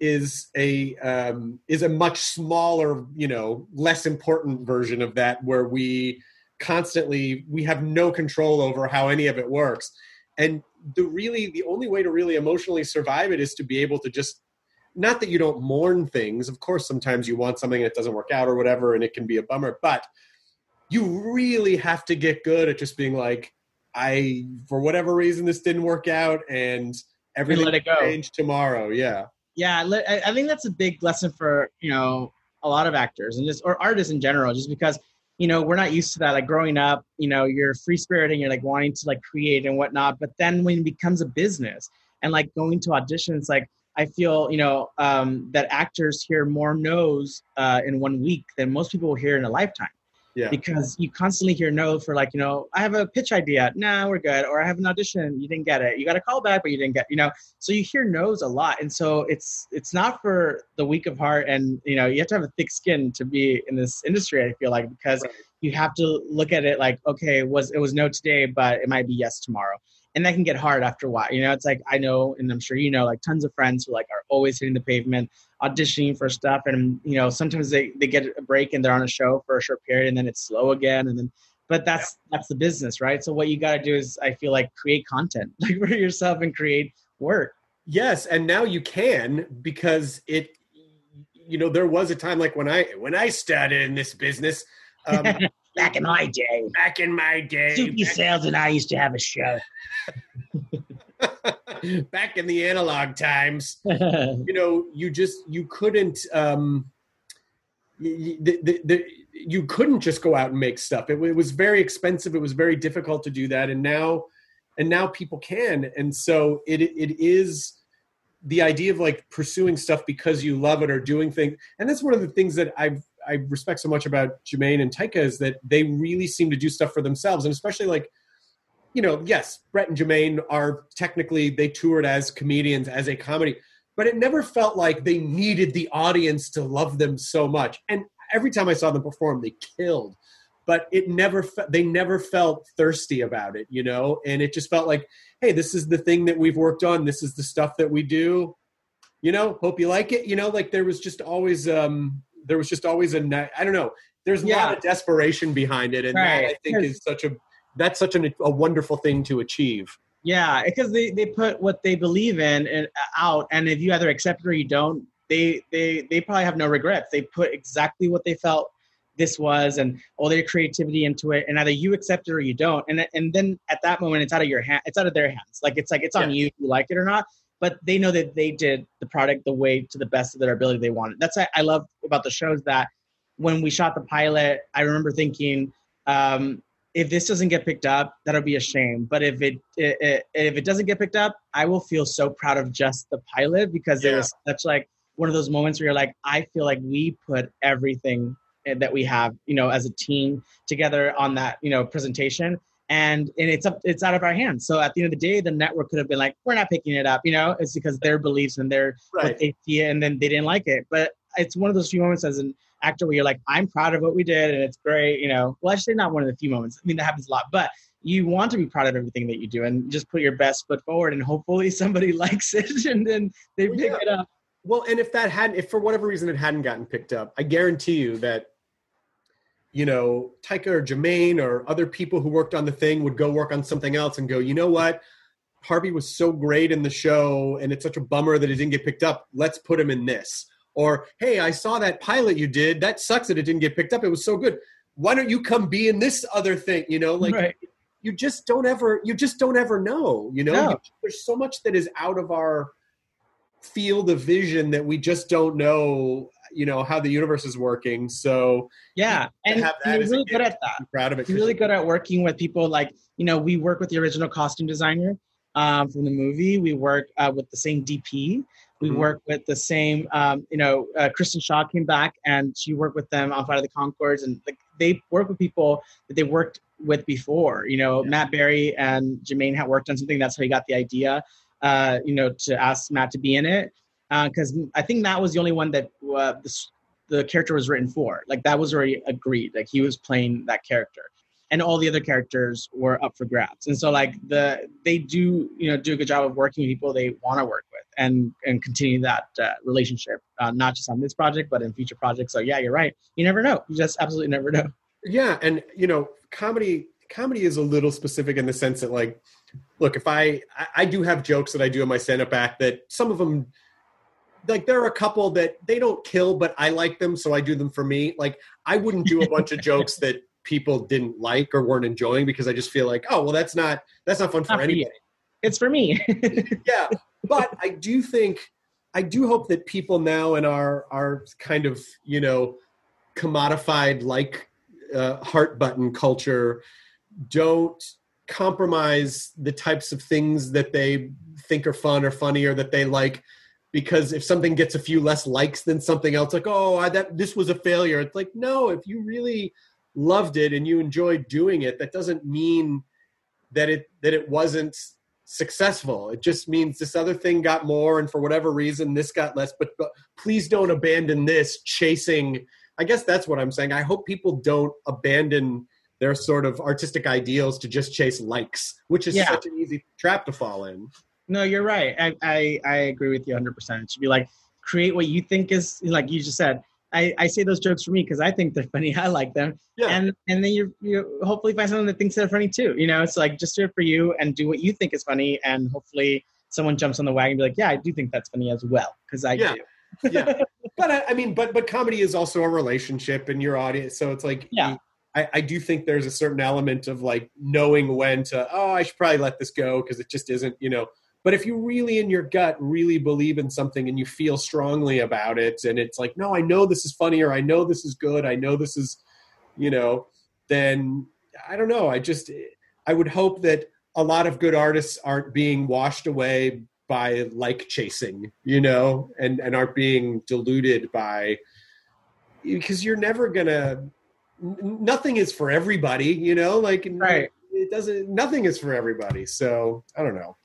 is a um, is a much smaller, you know, less important version of that, where we constantly we have no control over how any of it works, and the really the only way to really emotionally survive it is to be able to just not that you don't mourn things. Of course, sometimes you want something that doesn't work out or whatever, and it can be a bummer, but you really have to get good at just being like, I for whatever reason this didn't work out, and everything let it go. change tomorrow. Yeah. yeah, I I think that's a big lesson for you know a lot of actors and just or artists in general, just because you know we're not used to that. Like growing up, you know, you're free spiriting, you're like wanting to like create and whatnot, but then when it becomes a business and like going to auditions, like I feel you know um, that actors hear more no's uh, in one week than most people will hear in a lifetime. Yeah. because you constantly hear no for like you know i have a pitch idea. Nah we're good. Or i have an audition. You didn't get it. You got a call back but you didn't get you know? So you hear no's a lot. And so it's it's not for the weak of heart. And you know you have to have a thick skin to be in this industry i feel like because Right. you have to look at it like okay it was it was no today but it might be yes tomorrow and that can get hard after a while you know it's like i know and i'm sure you know like tons of friends who like are always hitting the pavement auditioning for stuff and you know sometimes they, they get a break and they're on a show for a short period and then it's slow again and then but that's that's the business right so what you got to do is i feel like create content like for yourself and create work Yes, and now you can because it. You know, there was a time like when I when I started in this business. Um, back in my day back in my day, Suki Sales and I used to have a show. back in the analog times, you know, you just you couldn't um, you, the, the, the, you couldn't just go out and make stuff. It, it was very expensive. It was very difficult to do that, and now and now people can, and so it it is the idea of like pursuing stuff because you love it or doing things, and that's one of the things that I've I respect so much about Jemaine and Taika is that they really seem to do stuff for themselves, and especially like you know, yes, Brett and Jemaine are technically they toured as comedians as a comedy, but it never felt like they needed the audience to love them so much. And every time I saw them perform, they killed. But it never fe- they never felt thirsty about it, you know. And it just felt like, hey, this is the thing that we've worked on. This is the stuff that we do. You know, hope you like it. You know, like there was just always um there was just always a I don't know. There's a Yeah. lot of desperation behind it, and that I think is such a that's such an, a wonderful thing to achieve. Yeah, because they, they put what they believe in and uh, out, and if you either accept it or you don't, they they they probably have no regrets. They put exactly what they felt this was and all their creativity into it, and either you accept it or you don't. And and then at that moment, it's out of your hand. It's out of their hands. Like it's like it's on you if you like it or not. But they know that they did the product the way to the best of their ability they wanted. That's what I love about the shows that when we shot the pilot, I remember thinking, um, if this doesn't get picked up, that'll be a shame. But if it, it, it, if it doesn't get picked up, I will feel so proud of just the pilot because Yeah. it was such like one of those moments where you're like, I feel like we put everything that we have, you know, as a team together on that, you know, presentation. And and it's up, it's out of our hands. So at the end of the day, the network could have been like, we're not picking it up, you know. It's because their beliefs and their Right. what they see it, and then they didn't like it. But it's one of those few moments as an actor where you're like, I'm proud of what we did, and it's great, you know. Well, actually not one of the few moments. I mean, that happens a lot, but you want to be proud of everything that you do and just put your best foot forward, and hopefully somebody likes it, and then they Well, pick yeah. it up. Well, and if that hadn't, if for whatever reason it hadn't gotten picked up, I guarantee you that, you know, Taika or Jemaine or other people who worked on the thing would go work on something else and go, you know what? Harvey was so great in the show and it's such a bummer that it didn't get picked up. Let's put him in this. Or, hey, I saw that pilot you did. That sucks that it didn't get picked up. It was so good. Why don't you come be in this other thing? You know, like right. you just don't ever you just don't ever know you know No. You- there's so much that is out of our field of vision that we just don't know you know how the universe is working so Yeah, and you're really good at that. I'm proud of it You're really good at working with people. Like you know, we work with the original costume designer um, from the movie. We work uh, with the same DP. We Mhm. work with the same. Um, you know, uh, Kristen Schaal came back and she worked with them on Flight of the Conchords, and like they work with people that they worked with before. You know, Yeah. Matt Berry and Jemaine had worked on something. That's how he got the idea. Uh, you know, to ask Matt to be in it because I think Matt was the only one that uh, the, the character was written for. Like that was already agreed. Like he was playing that character, and all the other characters were up for grabs. And so like the they do you know do a good job of working with people they want to work with and and continue that uh, relationship, uh, not just on this project but in future projects. So yeah, you're right. You never know. You just absolutely never know. yeah and you know comedy comedy is a little specific in the sense that like look if i i, I do have jokes that i do in my stand-up act that some of them like there are a couple that they don't kill but i like them so i do them for me. Like i wouldn't do a bunch of jokes that people didn't like or weren't enjoying because i just feel like oh well that's not that's not fun for Not for anybody. It's for me. yeah but i do think i do hope that people now in our our kind of you know commodified like uh, heart button culture don't compromise the types of things that they think are fun or funny or that they like because if something gets a few less likes than something else like oh I, that this was a failure. It's like no if you really loved it and you enjoyed doing it that doesn't mean that it that it wasn't successful. It just means this other thing got more and for whatever reason this got less but, but please don't abandon this chasing. I guess that's what i'm saying. I hope people don't abandon their sort of artistic ideals to just chase likes which is Yeah. such an easy trap to fall in No, you're right. I, I, I agree with you 100%. It should be like create what you think is like you just said. I, I say those jokes for me because I think they're funny. I like them, yeah and and then you you hopefully find someone that thinks they're funny too. You know, it's like just do it for you and do what you think is funny, and hopefully someone jumps on the wagon and be like, yeah, I do think that's funny as well because I Yeah. do. yeah but I, I mean but but comedy is also a relationship and your audience so it's like Yeah. I, I do think there's a certain element of like knowing when to oh i should probably let this go because it just isn't you know but if you really in your gut really believe in something and you feel strongly about it and it's like no i know this is funny or i know this is good. I know this is you know then i don't know. I just i would hope that a lot of good artists aren't being washed away by like chasing you know and and aren't being diluted by because you're never gonna n- nothing is for everybody you know like Right. it doesn't nothing is for everybody. So i don't know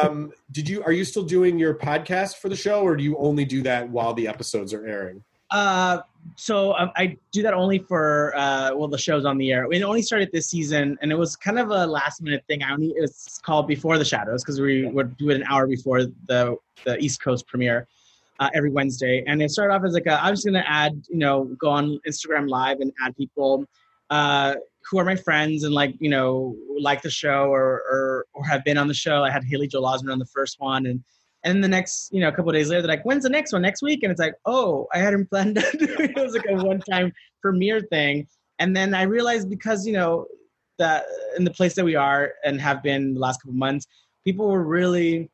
um did you are you still doing your podcast for the show or do you only do that while the episodes are airing Uh, so um, I do that only for uh, well, the show's on the air. It only started this season, and it was kind of a last minute thing. I only it's called Before the Shadows because we would do it an hour before the the East Coast premiere uh, every Wednesday. And it started off as like a, I was going to add, you know, go on Instagram Live and add people uh, who are my friends and like you know like the show or or or have been on the show. I had Haley Joel Osment on the first one, and and then the next, you know, a couple days later, they're like, "When's the next one? Next week?" And it's like, "Oh, I hadn't planned it. it was like a one-time premiere thing." And then I realized because you know that in the place that we are and have been the last couple months, people were really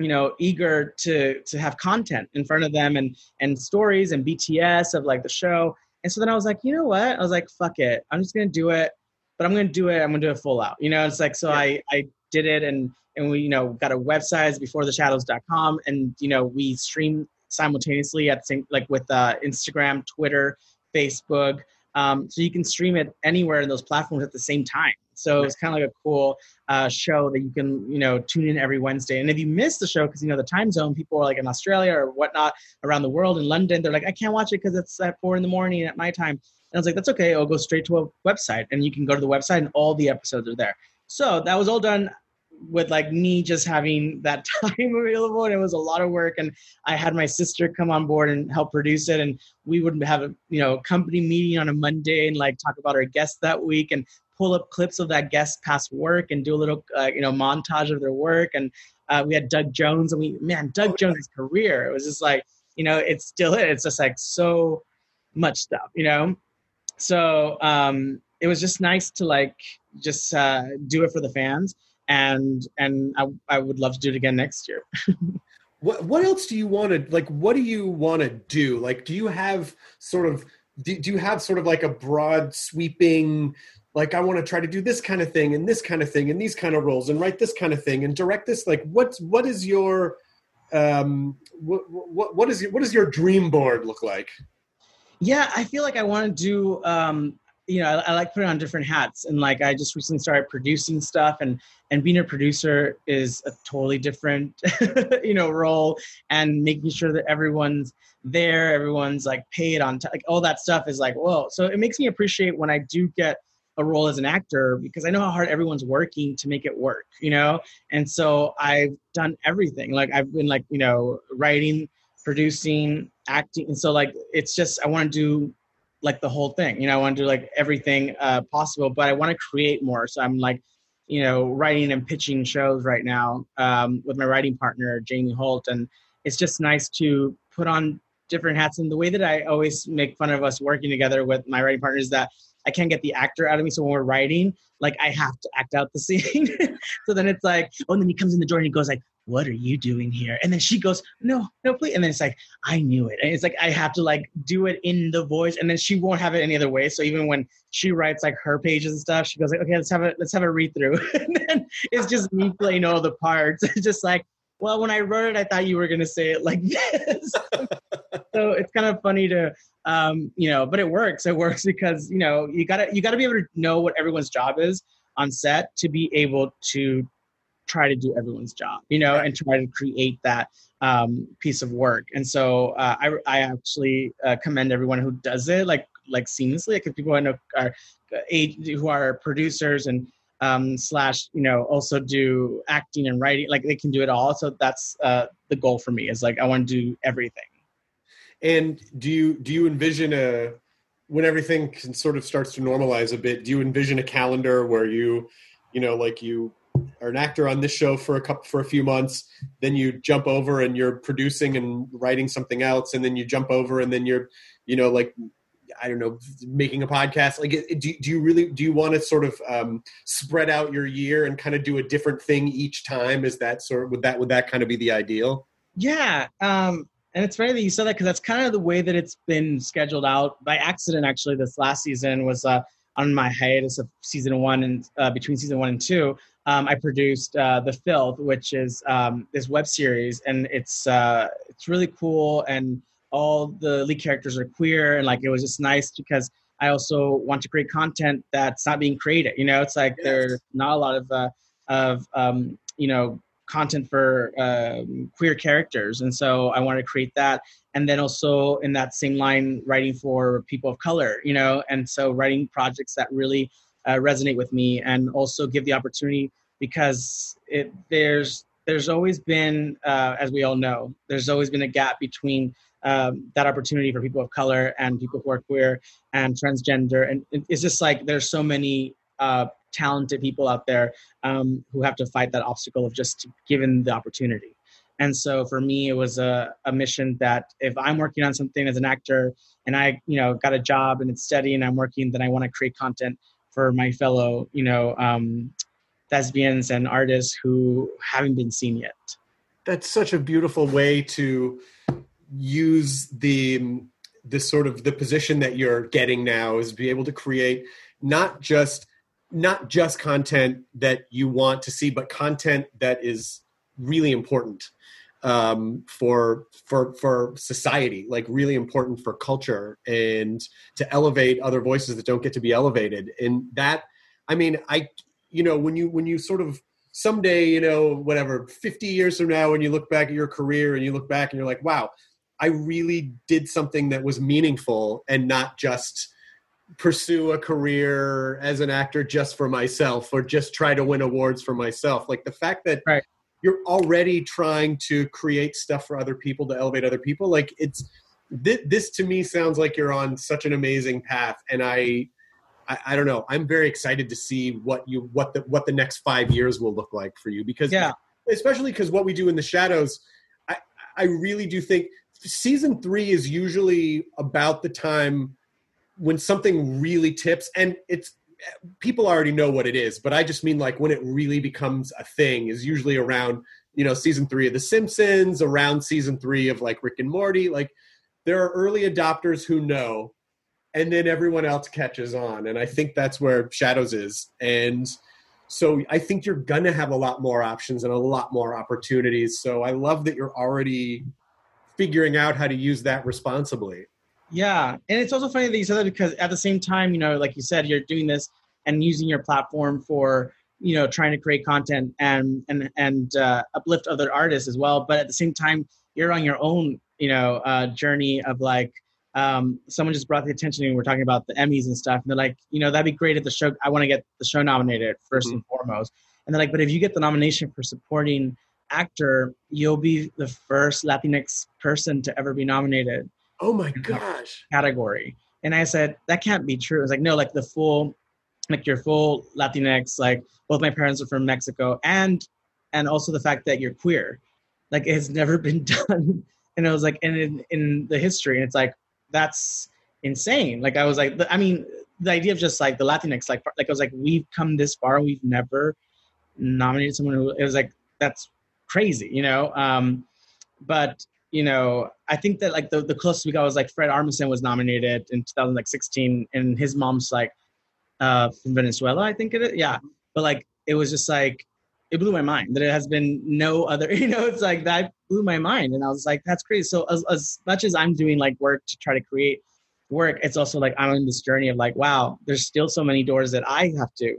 you know eager to to have content in front of them and and stories and bts of like the show and so then i was like you know what? I was like fuck it. I'm just gonna do it. But i'm gonna do it. I'm gonna do it full out. You know it's like so yeah. i i did it and and we you know got a website before the shadows.com and you know we stream simultaneously at the same like with uh, instagram twitter facebook um, so you can stream it anywhere in those platforms at the same time so it's kind of like a cool uh, show that you can, you know, tune in every Wednesday. And if you miss the show, because you know the time zone, people are like in Australia or whatnot around the world in London, they're like, I can't watch it because it's at four in the morning at my time. And I was like, that's okay. I'll go straight to a website, and you can go to the website, and all the episodes are there. So that was all done with like me just having that time available and it was a lot of work and i had my sister come on board and help produce it and we would have a you know company meeting on a monday and like talk about our guests that week and pull up clips of that guest past work and do a little uh, you know montage of their work. And uh, we had doug jones and we man doug jones' career it was just like you know it's still it's just like so much stuff you know? So um it was just nice to like just uh, do it for the fans and and I, I would love to do it again next year. What what else do you want to like what do you want to do? Like do you have sort of do, do you have sort of like a broad sweeping like i want to try to do this kind of thing and this kind of thing and these kind of roles and write this kind of thing and direct this like what's what is your um what what, what is what does your dream board look like? Yeah i feel like i want to do um you know I, I like putting on different hats and like i just recently started producing stuff and and being a producer is a totally different you know role and making sure that everyone's there everyone's like paid on t- like all that stuff is like whoa. So it makes me appreciate when i do get a role as an actor because I know how hard everyone's working to make it work, you know? And so I've done everything. Like I've been like, you know, writing, producing, acting. And so like it's just I want to do like the whole thing. You know, I want to do like everything uh possible, but I want to create more. So I'm like, you know, writing and pitching shows right now um with my writing partner, Jamie Holt. And it's just nice to put on different hats. And the way that I always make fun of us working together with my writing partner is that I can't get the actor out of me. So when we're writing, like I have to act out the scene. so then it's like, oh, and then he comes in the door and he goes like, "What are you doing here?" And then she goes, "No, no, please." And then it's like, "I knew it." And it's like I have to like do it in the voice, and then she won't have it any other way. So even when she writes like her pages and stuff, she goes like, "Okay, let's have a let's have a read through." and then it's just me playing all the parts. It's just like, well, when I wrote it, I thought you were gonna say it like this. So it's kind of funny to um, you know, but it works. It works because you know you gotta you gotta be able to know what everyone's job is on set to be able to try to do everyone's job, you know, and try to create that um, piece of work. And so uh, I I actually uh, commend everyone who does it like like seamlessly. Because people I know are who are producers and um, slash you know also do acting and writing like they can do it all so that's uh, the goal for me is like i want to do everything and do you do you envision a when everything can sort of starts to normalize a bit? Do you envision a calendar where you, you know, like you are an actor on this show for a couple for a few months, then you jump over and you're producing and writing something else, and then you jump over and then you're, you know, like I don't know, making a podcast. Like, do, do you really do you want to sort of um, spread out your year and kind of do a different thing each time? Is that sort of would that would that kind of be the ideal? Yeah, um, and it's funny that you said that because that's kind of the way that it's been scheduled out by accident. Actually, this last season was uh, on my hiatus of season one and uh, between season one and two. Um, I produced uh, the Filth, which is um, this web series, and it's uh, it's really cool, and all the lead characters are queer, and like it was just nice because I also want to create content that's not being created. You know, it's like yes. there's not a lot of uh, of um, you know content for um, queer characters. And so i wanted to create that. And then also in that same line writing for people of color you know? And so writing projects that really uh, resonate with me and also give the opportunity because it there's there's always been uh, as we all know there's always been a gap between um, that opportunity for people of color and people who are queer and transgender. And it's just like there's so many uh, talented people out there um, who have to fight that obstacle of just given the opportunity. And so for me, it was a, a mission that if I'm working on something as an actor and I, you know, got a job and it's steady and I'm working, then I want to create content for my fellow, you know, um, thespians and artists who haven't been seen yet. that's such a beautiful way to use the the sort of the position that you're getting now is be able to create not just not just content that you want to see but content that is really important um, for for for society, like really important for culture and to elevate other voices that don't get to be elevated. And that, I mean, I, you know, when you when you sort of someday, you know, whatever, fifty years from now, when you look back at your career and you look back and you're like, wow, I really did something that was meaningful and not just pursue a career as an actor just for myself or just try to win awards for myself. Like the fact that right. you're already trying to create stuff for other people to elevate other people like it's this, this to me sounds like you're on such an amazing path and I, I i, don't know. I'm very excited to see what you what the what the next five years will look like for you because yeah. especially because what we do in the shadows i i really do think season three is usually about the time when something really tips and it's people already know what it is, but I just mean like when it really becomes a thing is usually around, you know, season three of The Simpsons, around season three of like Rick and Morty. Like there are early adopters who know, and then everyone else catches on. And I think that's where Shadows is. And so I think you're going to have a lot more options and a lot more opportunities. So I love that you're already figuring out how to use that responsibly. Yeah, and it's also funny that you said that because at the same time, you know, like you said, you're doing this and using your platform for you know trying to create content and and and uh, uplift other artists as well. But at the same time, you're on your own, you know, uh, journey of like. Um, someone just brought the attention and we're talking about the Emmys and stuff, and they're like, you know, that'd be great if the show. I want to get the show nominated 1st mm-hmm. and foremost, and they're like, but if you get the nomination for supporting actor, you'll be the first Latinx person to ever be nominated Oh my gosh. Category. And I said, that can't be true. It's like, no, like the full, like your full Latinx, like both my parents are from Mexico and, and also the fact that you're queer. Like it has never been done. And it was like, and in, in the history, and it's like, that's insane. Like I was like, I mean, the idea of just like the Latinx, like, like I was like, we've come this far. We've never nominated someone who, it was like, that's crazy, you know? Um, but you know, I think that like the, the closest we got was like Fred Armisen was nominated in 2016 and his mom's like uh, from Venezuela, I think it is. Yeah. But like, it was just like, it blew my mind that it has been no other, you know, it's like that blew my mind. And I was like, that's crazy. So as, as much as I'm doing like work to try to create work, it's also like I'm on this journey of like, wow, there's still so many doors that I have to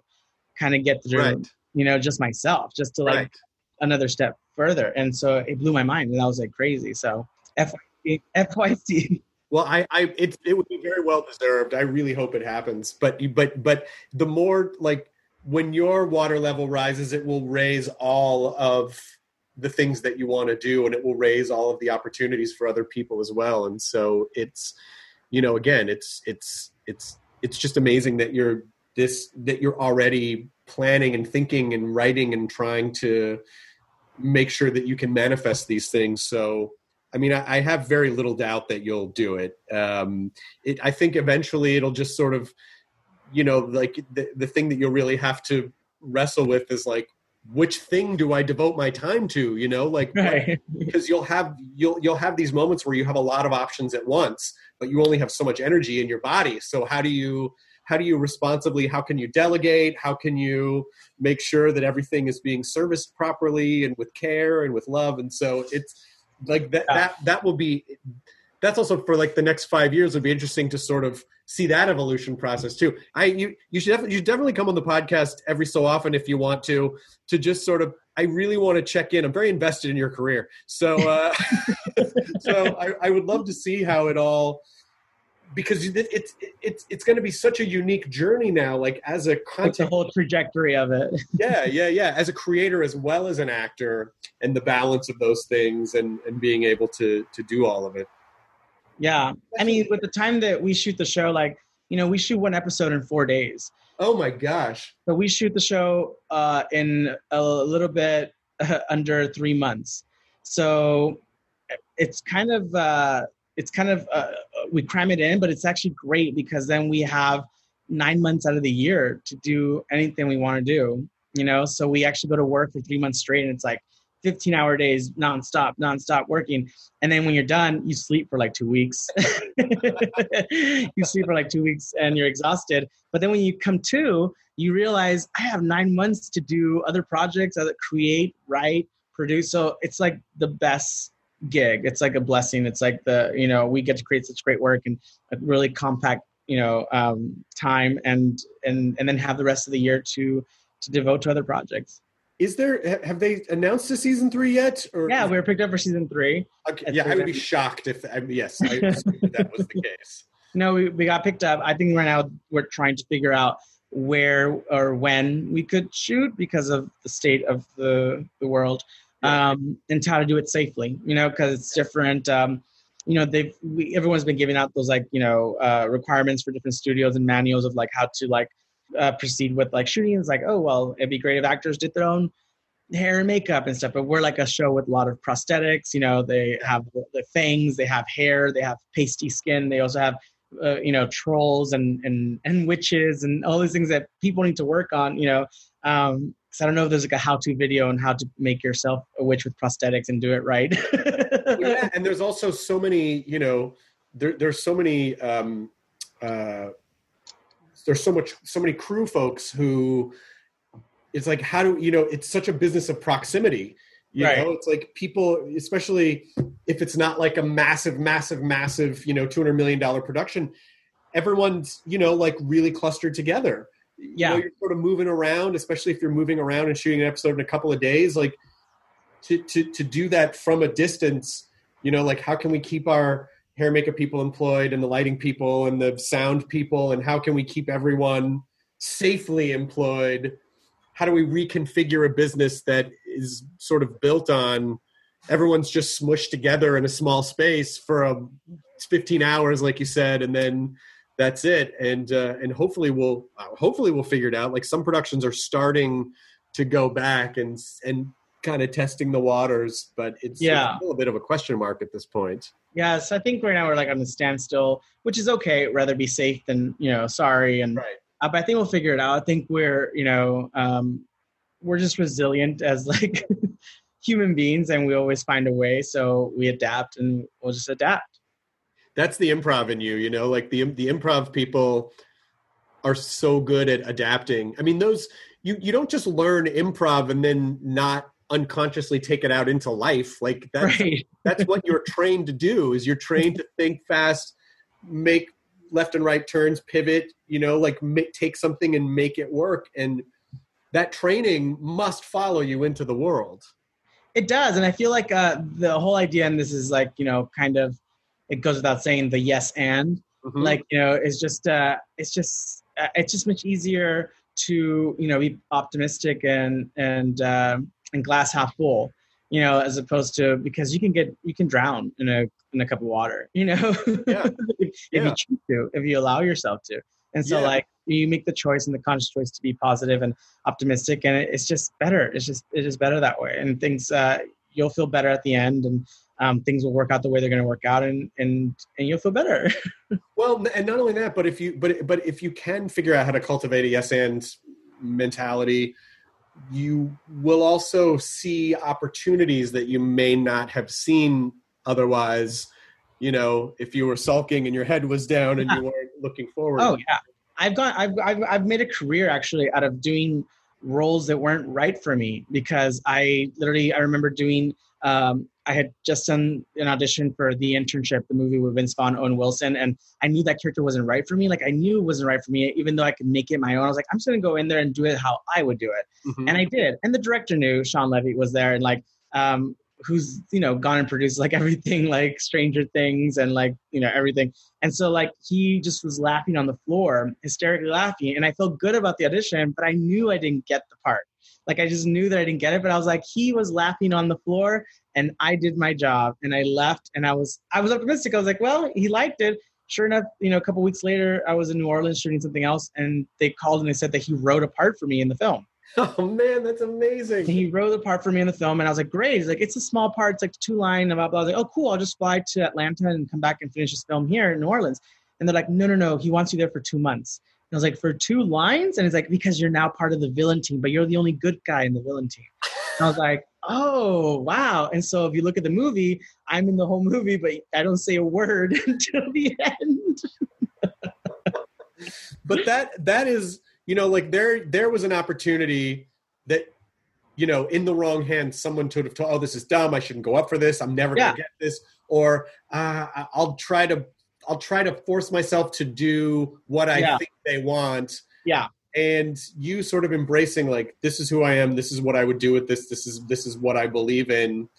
kind of get through, right. you know, just myself, just to like right. Another step further. And so it blew my mind, and I was like crazy. So FYC. FYC. Well, I, I, it, it would be very well deserved. I really hope it happens. But, but, but the more like when your water level rises, it will raise all of the things that you want to do, and it will raise all of the opportunities for other people as well. And so it's, you know, again, it's, it's, it's, it's just amazing that you're this that you're already planning and thinking and writing and trying to make sure that you can manifest these things. So, I mean, I, I have very little doubt that you'll do it. Um, it. I think eventually it'll just sort of, you know, like the, the thing that you'll really have to wrestle with is like, which thing do I devote my time to? You know, like right. because you'll have you'll you'll have these moments where you have a lot of options at once, but you only have so much energy in your body. So how do you how do you responsibly how can you delegate? How can you make sure that everything is being serviced properly and with care and with love? And so it's like that that that will be that's also for like the next five years would be interesting to sort of see that evolution process too. I you you should definitely you should definitely come on the podcast every so often if you want to to just sort of i really want to check in. I'm very invested in your career. So uh so I, I would love to see how it all because it's it's it's going to be such a unique journey now like as a content the whole trajectory of it. Yeah yeah yeah. As a creator as well as an actor and the balance of those things and and being able to to do all of it. Yeah. I mean with the time that we shoot the show like you know we shoot one episode in four days. Oh my gosh. So we shoot the show uh in a little bit under three months. So it's kind of uh it's kind of uh, we cram it in, but it's actually great because then we have nine months out of the year to do anything we want to do. You know, so we actually go to work for three months straight, and it's like 15 hour days nonstop, nonstop working. And then when you're done, you sleep for like two weeks. you sleep for like two weeks and you're exhausted. But then when you come to, you realize I have nine months to do other projects, other create, write, produce. So it's like the best gig. It's like a blessing. It's like the, you know, we get to create such great work and a really compact, you know, um, time and, and, and then have the rest of the year to, to devote to other projects. Is there? Have they announced a season three yet? Or yeah, we were picked up for season three. Okay, yeah, I would be shocked if. I mean, yes, I that was the case. No, we, we got picked up. I think right now we're trying to figure out where or when we could shoot because of the state of the the world, um, and how to do it safely. You know, because it's different. Um, you know, they've we, everyone's been giving out those like you know uh, requirements for different studios and manuals of like how to like uh, proceed with like shooting. It's like, oh well, it'd be great if actors did their own hair and makeup and stuff. But we're like a show with a lot of prosthetics. You know, they have the fangs, they have hair, they have pasty skin. They also have uh, you know trolls and and and witches and all these things that people need to work on. You know. Um, so I don't know if there's like a how-to video on how to make yourself a witch with prosthetics and do it right. yeah, and there's also so many, you know, there, there's so many um, uh, there's so much so many crew folks who it's like how do you know it's such a business of proximity you right. know it's like people especially if it's not like a massive massive massive you know 200 million dollar production everyone's you know like really clustered together. Yeah you know, you're sort of moving around especially if you're moving around and shooting an episode in a couple of days like to to to do that from a distance you know like how can we keep our hair makeup people employed and the lighting people and the sound people and how can we keep everyone safely employed? How do we reconfigure a business that is sort of built on everyone's just smushed together in a small space for a 15 hours like you said and then that's it and uh, and hopefully we'll uh, hopefully we'll figure it out like some productions are starting to go back and and kind of testing the waters but it's, yeah. still a bit of a question mark at this point Yes, I think right now we're like on the standstill, which is okay. Rather be safe than you know sorry. And right. uh, but I think we'll figure it out. I think we're you know um, we're just resilient as like human beings, and we always find a way. So we adapt, and we'll just adapt. That's the improv in you, you know. Like the the improv people are so good at adapting. I mean, those you you don't just learn improv and then not unconsciously take it out into life like that's right. that's what you're trained to do is you're trained to think fast make left and right turns pivot you know like make, take something and make it work and that training must follow you into the world it does and i feel like uh, the whole idea and this is like you know kind of it goes without saying the yes and mm-hmm. like you know it's just uh it's just uh, it's just much easier to you know be optimistic and and um and glass half full you know as opposed to because you can get you can drown in a in a cup of water you know yeah. if, yeah. you choose to if you allow yourself to and so yeah. like you make the choice and the conscious choice to be positive and optimistic and it's just better. It's just it is better that way. And things uh, you'll feel better at the end and um, things will work out the way they're going to work out and and and you'll feel better. Well and not only that but if you but but if you can figure out how to cultivate a yes and mentality you will also see opportunities that you may not have seen otherwise you know if you were sulking and your head was down and you weren't looking forward oh yeah i've gone I've, I've i've made a career actually out of doing roles that weren't right for me because i literally i remember doing um, I had just done an audition for the internship, the movie with Vince Vaughn, Owen Wilson, and I knew that character wasn't right for me. Like I knew it wasn't right for me, even though I could make it my own. I was like, I'm just gonna go in there and do it how I would do it, mm-hmm. and I did. And the director knew Shawn Levy was there, and like, um, who's you know gone and produced like everything, like Stranger Things, and like you know everything. And so like he just was laughing on the floor, hysterically laughing, and I felt good about the audition, but I knew I didn't get the part. Like I just knew that I didn't get it, but I was like, he was laughing on the floor and I did my job and I left and I was I was optimistic. I was like, well, he liked it. Sure enough, you know, a couple weeks later, I was in New Orleans shooting something else, and they called and they said that he wrote a part for me in the film. Oh man, that's amazing. And he wrote the part for me in the film, and I was like, great. He's like, it's a small part, it's like two line, and blah, blah. I was like, oh, cool. I'll just fly to Atlanta and come back and finish this film here in New Orleans. And they're like, no, no, no. He wants you there for two months. And I was like, for two lines? And it's like, because you're now part of the villain team, but you're the only good guy in the villain team. And I was like, oh wow and so if you look at the movie i'm in the whole movie but i don't say a word until the end but that that is you know like there there was an opportunity that you know in the wrong hands someone would have told oh this is dumb. I shouldn't go up for this. I'm never Yeah. gonna get this. Or uh, i'll try to i'll try to force myself to do what i Yeah. think they want. Yeah. and you sort of embracing like this is who i am. This is what i would do with this. This is this is what i believe in.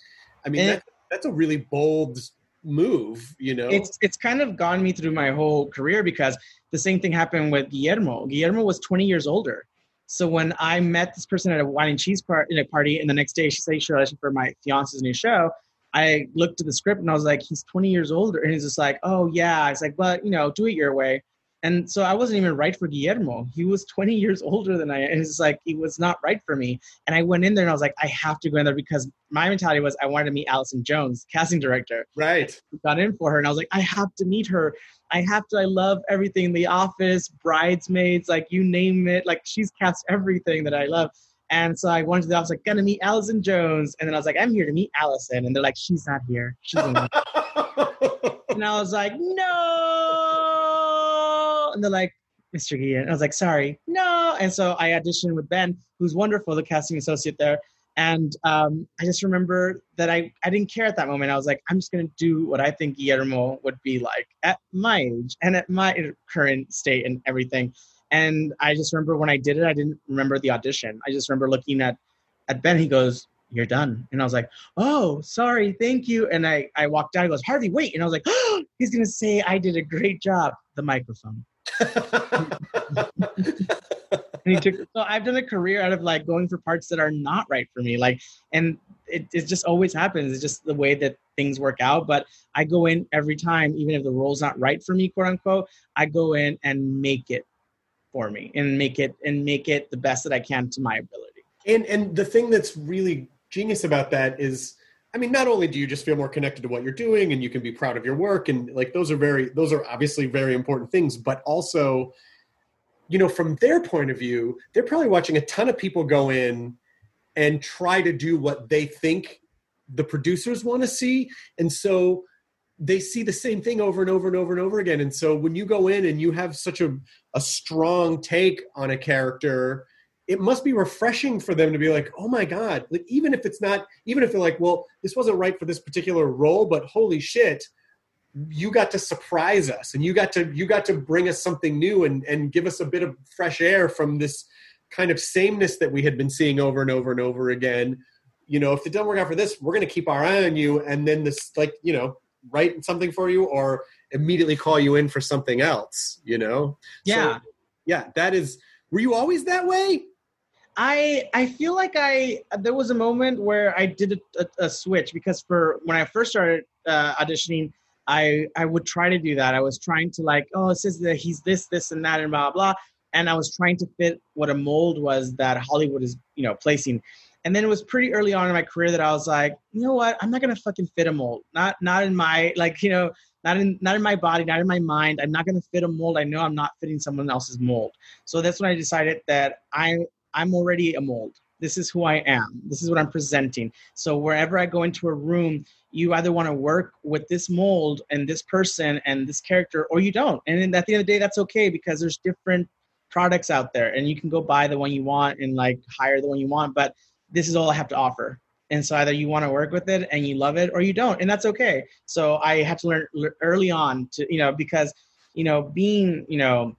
I mean And- that, that's a really bold move you know it's it's kind of gone me through my whole career because the same thing happened with Guillermo. Guillermo was 20 years older. So when I met this person at a wine and cheese par- in a party, and the next day she said she auditioned for my fiance's new show, I looked at the script and I was like, he's 20 years older, and he's just like, oh yeah. I was like, but you know, do it your way. And so I wasn't even right for Guillermo. He was 20 years older than I am. And it's like, he was not right for me. And I went in there and I was like, I have to go in there because my mentality was I wanted to meet Allison Jones, casting director right got in for her and I was like, I have to meet her. I have to. I love everything. In the Office, Bridesmaids, like you name it. Like she's cast everything that I love. And so I went to the office, like, gonna meet Allison Jones. And then I was like, I'm here to meet Allison. And they're like, she's not here. She's in And I was like, no. And they're like, Mr. Guillén. I was like, sorry, no. And so I auditioned with Ben, who's wonderful, the casting associate there. And um, I just remember that I, I didn't care at that moment. I was like, I'm just going to do what I think Guillermo would be like at my age and at my current state and everything. And I just remember when I did it, I didn't remember the audition. I just remember looking at, at Ben. He goes, you're done. And I was like, oh, sorry, thank you. And I, I walked out. He goes, Harvey, wait. And I was like, oh, he's going to say I did a great job. The microphone. Took, so I've done a career out of like going for parts that are not right for me. Like, and it, it just always happens. It's just the way that things work out. But I go in every time, even if the role's not right for me, quote unquote, I go in and make it for me and make it and make it the best that I can to my ability. and and the thing that's really genius about that is i mean not only do you just feel more connected to what you're doing and you can be proud of your work and like those are very those are obviously very important things but also you know from their point of view they're probably watching a ton of people go in and try to do what they think the producers want to see. And so they see the same thing over and over and over and over again. And so when you go in and you have such a, a strong take on a character it must be refreshing for them to be like, oh my God, like even if it's not, even if they're like, well, this wasn't right for this particular role, but holy shit, you got to surprise us and you got to you got to bring us something new and and give us a bit of fresh air from this kind of sameness that we had been seeing over and over and over again. You know, if it doesn't work out for this, we're gonna keep our eye on you and then this like, you know, write something for you or immediately call you in for something else, you know? Yeah. So, yeah, that is were you always that way? I I feel like I there was a moment where I did a, a, a switch because for when I first started uh, auditioning, I I would try to do that. I was trying to like, oh, it says that he's this, this, and that, and blah blah, and I was trying to fit what a mold was that Hollywood is you know placing. And then it was pretty early on in my career that I was like, you know what, I'm not gonna fucking fit a mold. Not not in my like you know not in not in my body, not in my mind. I'm not gonna fit a mold. I know I'm not fitting someone else's mold. So that's when I decided that I I'm already a mold. This is who I am. This is what I'm presenting. So wherever I go into a room, you either want to work with this mold and this person and this character, or you don't. And at the end of the day, that's okay because there's different products out there, and you can go buy the one you want and like hire the one you want. But this is all I have to offer. And so either you want to work with it and you love it, or you don't, and that's okay. So I had to learn early on to you know because you know being you know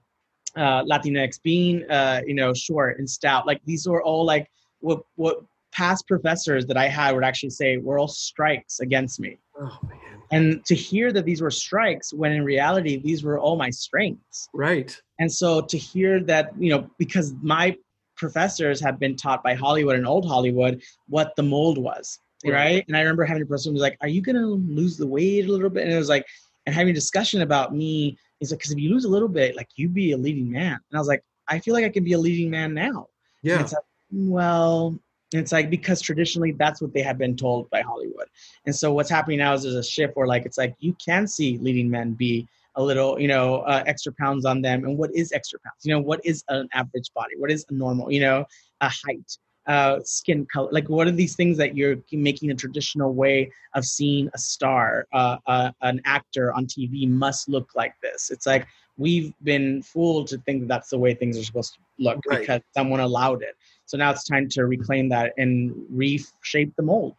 uh, Latinx, being uh, you know short and stout. Like these were all like what what past professors that I had would actually say were all strikes against me. Oh man. And to hear that these were strikes when in reality these were all my strengths. Right. And so to hear that, you know, because my professors have been taught by Hollywood and old Hollywood what the mold was. Right. Right. And I remember having a person who was like, Are you gonna lose the weight a little bit? And it was like, and having a discussion about me, he's like, because if you lose a little bit, like you'd be a leading man. And I was like, I feel like I can be a leading man now. And Yeah. it's like, well, it's like because traditionally that's what they have been told by Hollywood. And so what's happening now is there's a shift where like it's like you can see leading men be a little, you know, uh, extra pounds on them. And what is extra pounds? You know, what is an average body? What is a normal, you know, a height? Uh, skin color? Like, what are these things that you're making a traditional way of seeing a star, uh, uh, an actor on TV must look like this? It's like we've been fooled to think that that's the way things are supposed to look Right. because someone allowed it. So now it's time to reclaim that and reshape the mold.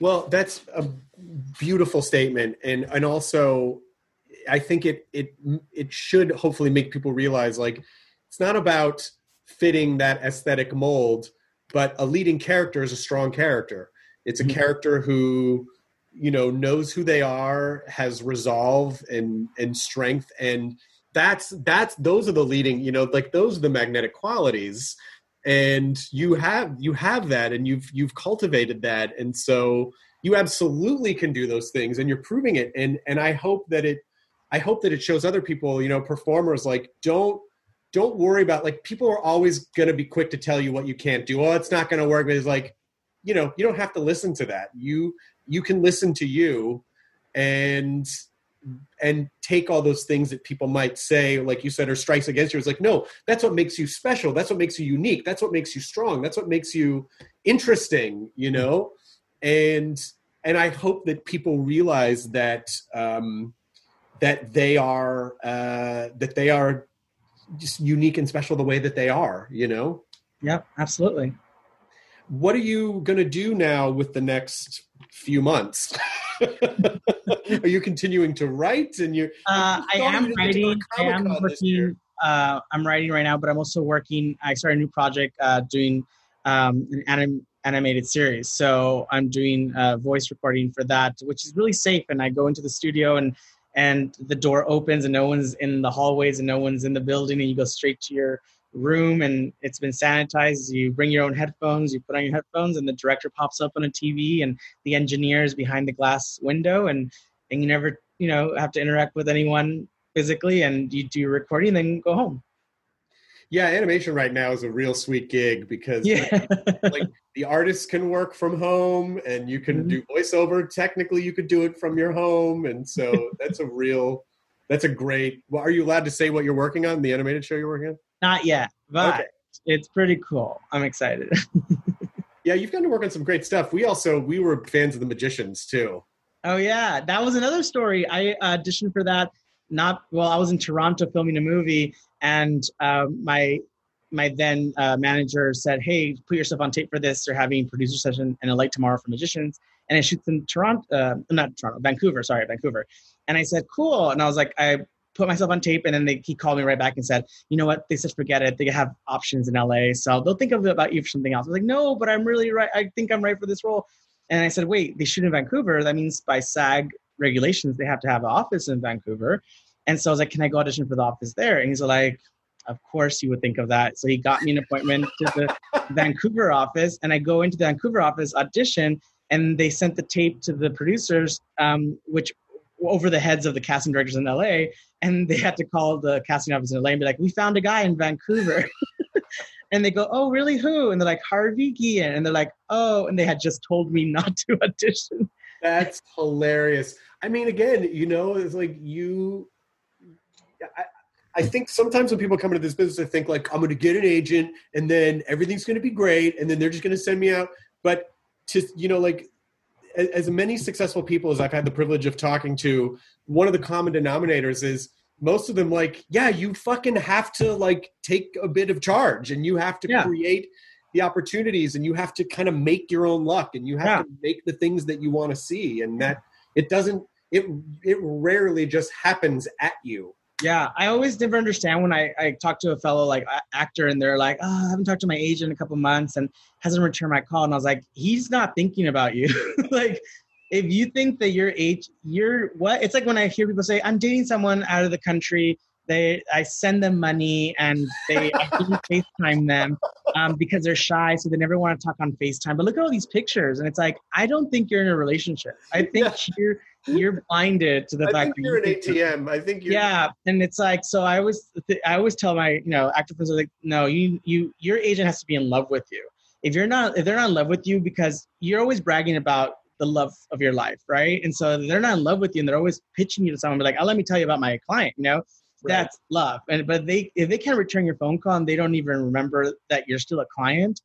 Well, that's a beautiful statement, and and also, I think it it it should hopefully make people realize like it's not about fitting that aesthetic mold, but a leading character is a strong character. It's a Mhm. character who you know knows who they are, has resolve and and strength, and that's that's those are the leading you know like those are the magnetic qualities and you have you have that and you've you've cultivated that and so you absolutely can do those things and you're proving it and and i hope that it i hope that it shows other people you know performers like don't don't worry about like people are always going to be quick to tell you what you can't do. Oh it's not going to work but it's like you know you don't have to listen to that. You you can listen to you and and take all those things that people might say like you said or strikes against you. It's like no that's what makes you special. That's what makes you unique. That's what makes you strong. That's what makes you interesting you know? And and i hope that people realize that um that they are uh that they are just unique and special the way that they are you know Yep, absolutely. what are you going to do now with the next few months are you continuing to write and you're Uh, I am writing. I am Comic-Con this year. working. Uh, I'm writing right now, but I'm also working. I started a new project uh, doing um, an anim- animated series. So I'm doing uh, voice recording for that, which is really safe. And I go into the studio and and the door opens and no one's in the hallways and no one's in the building and you go straight to your room and it's been sanitized. You bring your own headphones you put on your headphones and the director pops up on a tv and the engineer is behind the glass window and and you never you know have to interact with anyone physically and you do your recording then go home yeah animation right now is a real sweet gig because yeah like the artists can work from home and you can Mhm. do voiceover technically you could do it from your home and so that's a real that's a great well are you allowed to say what you're working on the animated show you're working on not yet but Okay. it's pretty cool i'm excited yeah you've gotten to work on some great stuff we also we were fans of the magicians too Oh yeah, that was another story. I auditioned for that. Not well. I was in Toronto filming a movie, and um, my my then uh, manager said, "Hey, put yourself on tape for this. They're having producer session in LA tomorrow for magicians, and it shoots in Toronto, uh, not Toronto, Vancouver. Sorry, Vancouver." And I said, "Cool." And I was like, I put myself on tape, and then they, he called me right back and said, "You know what? They said forget it. They have options in LA, so they'll think of about you for something else." I was like, "No, but I'm really right. I think I'm right for this role." And I said, wait, they shoot in Vancouver. That means by SAG regulations, they have to have an office in Vancouver. And so I was like, can I go audition for the office there? And he's like, of course you would think of that. So he got me an appointment to the Vancouver office. And I go into the Vancouver office, audition, and they sent the tape to the producers, um, which over the heads of the casting directors in LA. And they had to call the casting office in LA and be like, we found a guy in Vancouver. and they go, "Oh, really? Who?" And they're like, "Harvey Guillén." And they're like, "Oh," and they had just told me not to audition. That's hilarious. I mean, again, you know, it's like you. I, I think sometimes when people come into this business, they think like, I'm going to get an agent, and then everything's going to be great, and then they're just going to send me out. But to you know, like as, as many successful people as I've had the privilege of talking to, one of the common denominators is most of them like, yeah, you fucking have to like take a bit of charge, and you have to Yeah. create the opportunities and you have to kind of make your own luck and you have Yeah. to make the things that you want to see and that it doesn't it it rarely just happens at you Yeah, I always never understand when I, I talk to a fellow like actor and they're like, oh, I haven't talked to my agent in a couple months and hasn't returned my call. And I was like, he's not thinking about you. like, if you think that your age, you're what? It's like when I hear people say, I'm dating someone out of the country. They, I send them money and they, I didn't FaceTime them um, because they're shy, so they never want to talk on FaceTime. But look at all these pictures, and it's like, I don't think you're in a relationship. I think you're you're blinded to the i fact think that you're an atm i think you're yeah and it's like so i always i always tell my you know actor friends are like no you you your agent has to be in love with you. If you're not if they're not in love with you because you're always bragging about the love of your life right? And so they're not in love with you and they're always pitching you to someone like oh let me tell you about my client you know? Right. that's love. And but they if they can't return your phone call and they don't even remember that you're still a client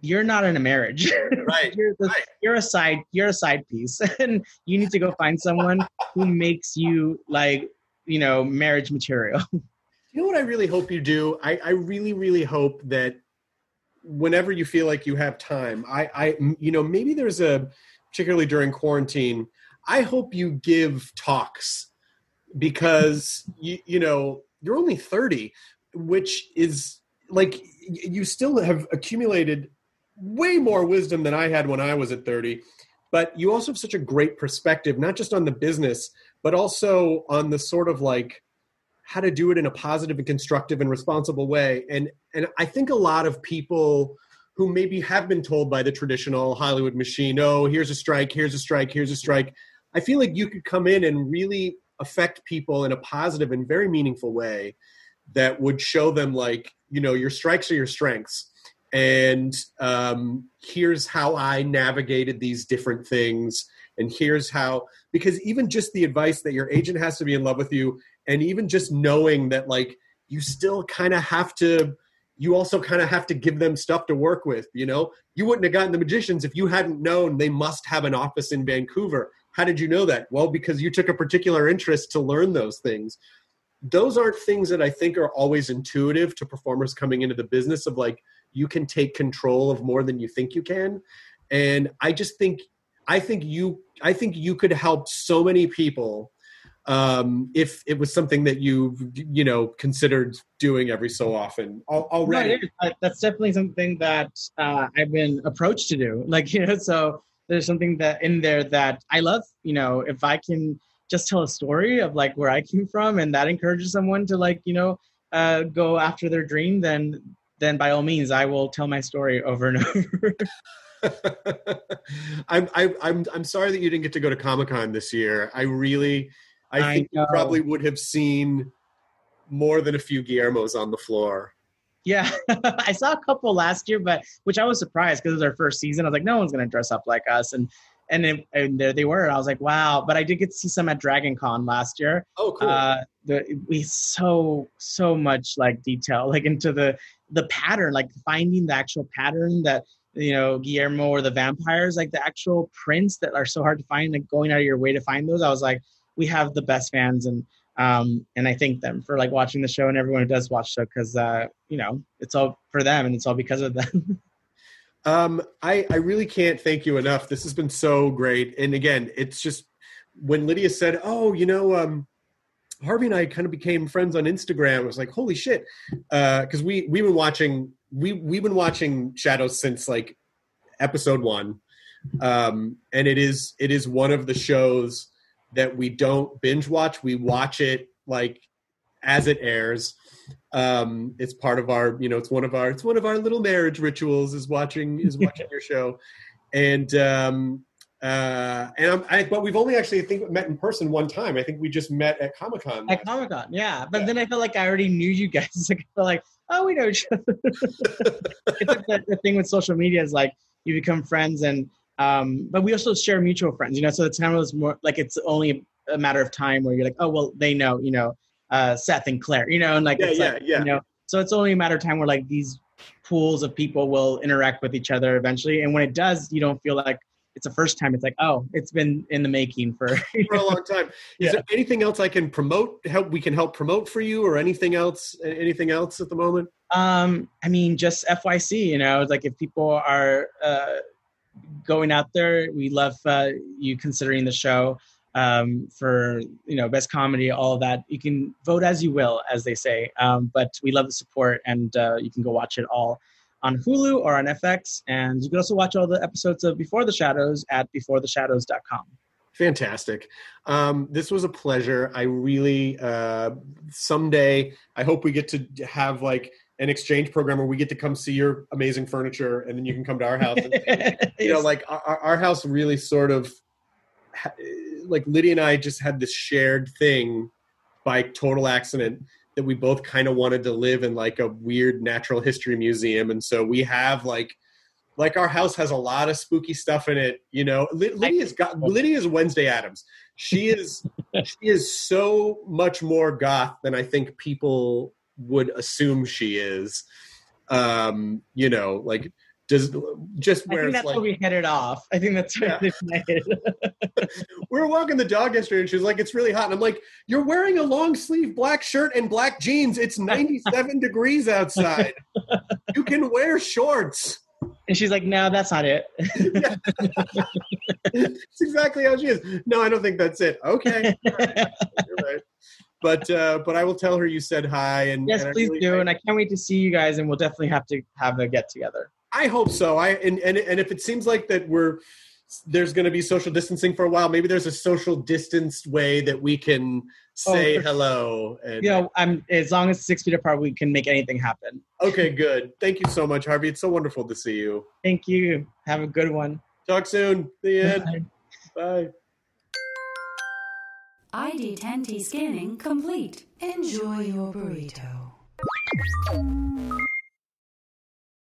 you're not in a marriage. Right, you're, the, right. you're a side. You're a side piece, and you need to go find someone who makes you like you know marriage material. You know what I really hope you do? I, I really, really hope that whenever you feel like you have time, I, I, you know, maybe there's a, particularly during quarantine, I hope you give talks because you, you know, you're only 30, which is like you still have accumulated way more wisdom than I had when I was at 30. But you also have such a great perspective, not just on the business, but also on the sort of like how to do it in a positive and constructive and responsible way. And and I think a lot of people who maybe have been told by the traditional Hollywood machine, oh, here's a strike, here's a strike, here's a strike. I feel like you could come in and really affect people in a positive and very meaningful way that would show them like, you know, your strikes are your strengths. And um, here's how I navigated these different things. And here's how, because even just the advice that your agent has to be in love with you and even just knowing that like you still kind of have to you also kind of have to give them stuff to work with you know? You wouldn't have gotten the magicians if you hadn't known they must have an office in vancouver. How did you know that? Well because you took a particular interest to learn those things. Those aren't things that i think are always intuitive to performers coming into the business of like you can take control of more than you think you can and i just think i think you i think you could help so many people um, if it was something that you you know considered doing every so often al- already. No, it is. Uh, That's definitely something that uh, I've been approached to do. Like you know, so there's something that in there that I love. You know, if I can just tell a story of like where I came from, and that encourages someone to like you know uh, go after their dream, then then by all means I will tell my story over and over. I'm I, I'm I'm sorry that you didn't get to go to Comic Con this year. I really I, I think you probably would have seen more than a few Guillermos on the floor. Yeah, I saw a couple last year, but which I was surprised because it was our first season. I was like, no one's gonna dress up like us, and and it, and there they were. I was like, wow. But I did get to see some at Dragon Con last year. Oh, cool. Uh, the we so so much like detail, like into the the pattern, like finding the actual pattern that you know Guillermo or the vampires, like the actual prints that are so hard to find, like going out of your way to find those. I was like, we have the best fans and um, and I thank them for like watching the show and everyone who does watch the show because uh, you know it's all for them and it's all because of them. Um, I, I really can't thank you enough. This has been so great. And again, it's just when Lydia said, "Oh, you know, um, Harvey and I kind of became friends on Instagram," It was like, "Holy shit!" Because we we've been watching we we've been watching Shadows since like episode one, um, and it is it is one of the shows that we don't binge watch. We watch it like as it airs um it's part of our you know it's one of our it's one of our little marriage rituals is watching is watching your show and um uh and I'm, I, but we've only actually I think met in person one time I think we just met at Comic Con at Comic Con, yeah. But Yeah. then I felt like I already knew you guys. Like I felt like, oh, we know each other. it's like the, the thing with social media is like you become friends, and um, but we also share mutual friends, you know. So the time was more like it's only a matter of time where you're like, oh, well, they know, you know, uh, Seth and Claire, you know, and like, Yeah, it's yeah, like, yeah. you know, so it's only a matter of time where like these pools of people will interact with each other eventually, and when it does, you don't feel like it's the first time. It's like, oh, it's been in the making for for a long time is Yeah. there anything else I can promote help we can help promote for you or anything else anything else at the moment Um, I mean, just FYC, you know, like if people are uh, going out there, we love uh, you considering the show um, for you know best comedy, all of that. You can vote as you will, as they say. Um, but we love the support, and uh, you can go watch it all on Hulu or on FX, and you can also watch all the episodes of Before the Shadows at beforetheshadows.com. Fantastic. Um, this was a pleasure. I really, uh, someday, I hope we get to have like an exchange program where we get to come see your amazing furniture and then you can come to our house. And, you know, like our, our house really sort of, like Lydia and I just had this shared thing by total accident that we both kind of wanted to live in like a weird natural history museum. And so we have like, like our house has a lot of spooky stuff in it. You know, Ly- Lydia's got Lydia's Wednesday Addams. She is she is so much more goth than I think people would assume she is. Um, you know, like Does just I think it's that's like where we it off. I think that's where Yeah. they hit we were walking the dog yesterday and she was like, It's really hot. And I'm like, You're wearing a long sleeve black shirt and black jeans. It's 97 degrees outside. You can wear shorts. And she's like, "No, that's not it." That's exactly how she is. No, I don't think that's it. Okay. Right. You're right. But uh, but I will tell her you said hi and yes, and please really- do, and I can't wait to see you guys. And we'll definitely have to have a get together. I hope so. I and and, and if it seems like that we're there's going to be social distancing for a while, maybe there's a social distanced way that we can oh, say Oh, hello. And, You know, I'm as long as six feet apart, we can make anything happen. Okay, good. Thank you so much, Harvey. It's so wonderful to see you. Thank you. Have a good one. Talk soon. The end. Bye. Bye. ID10T scanning complete. Enjoy your burrito.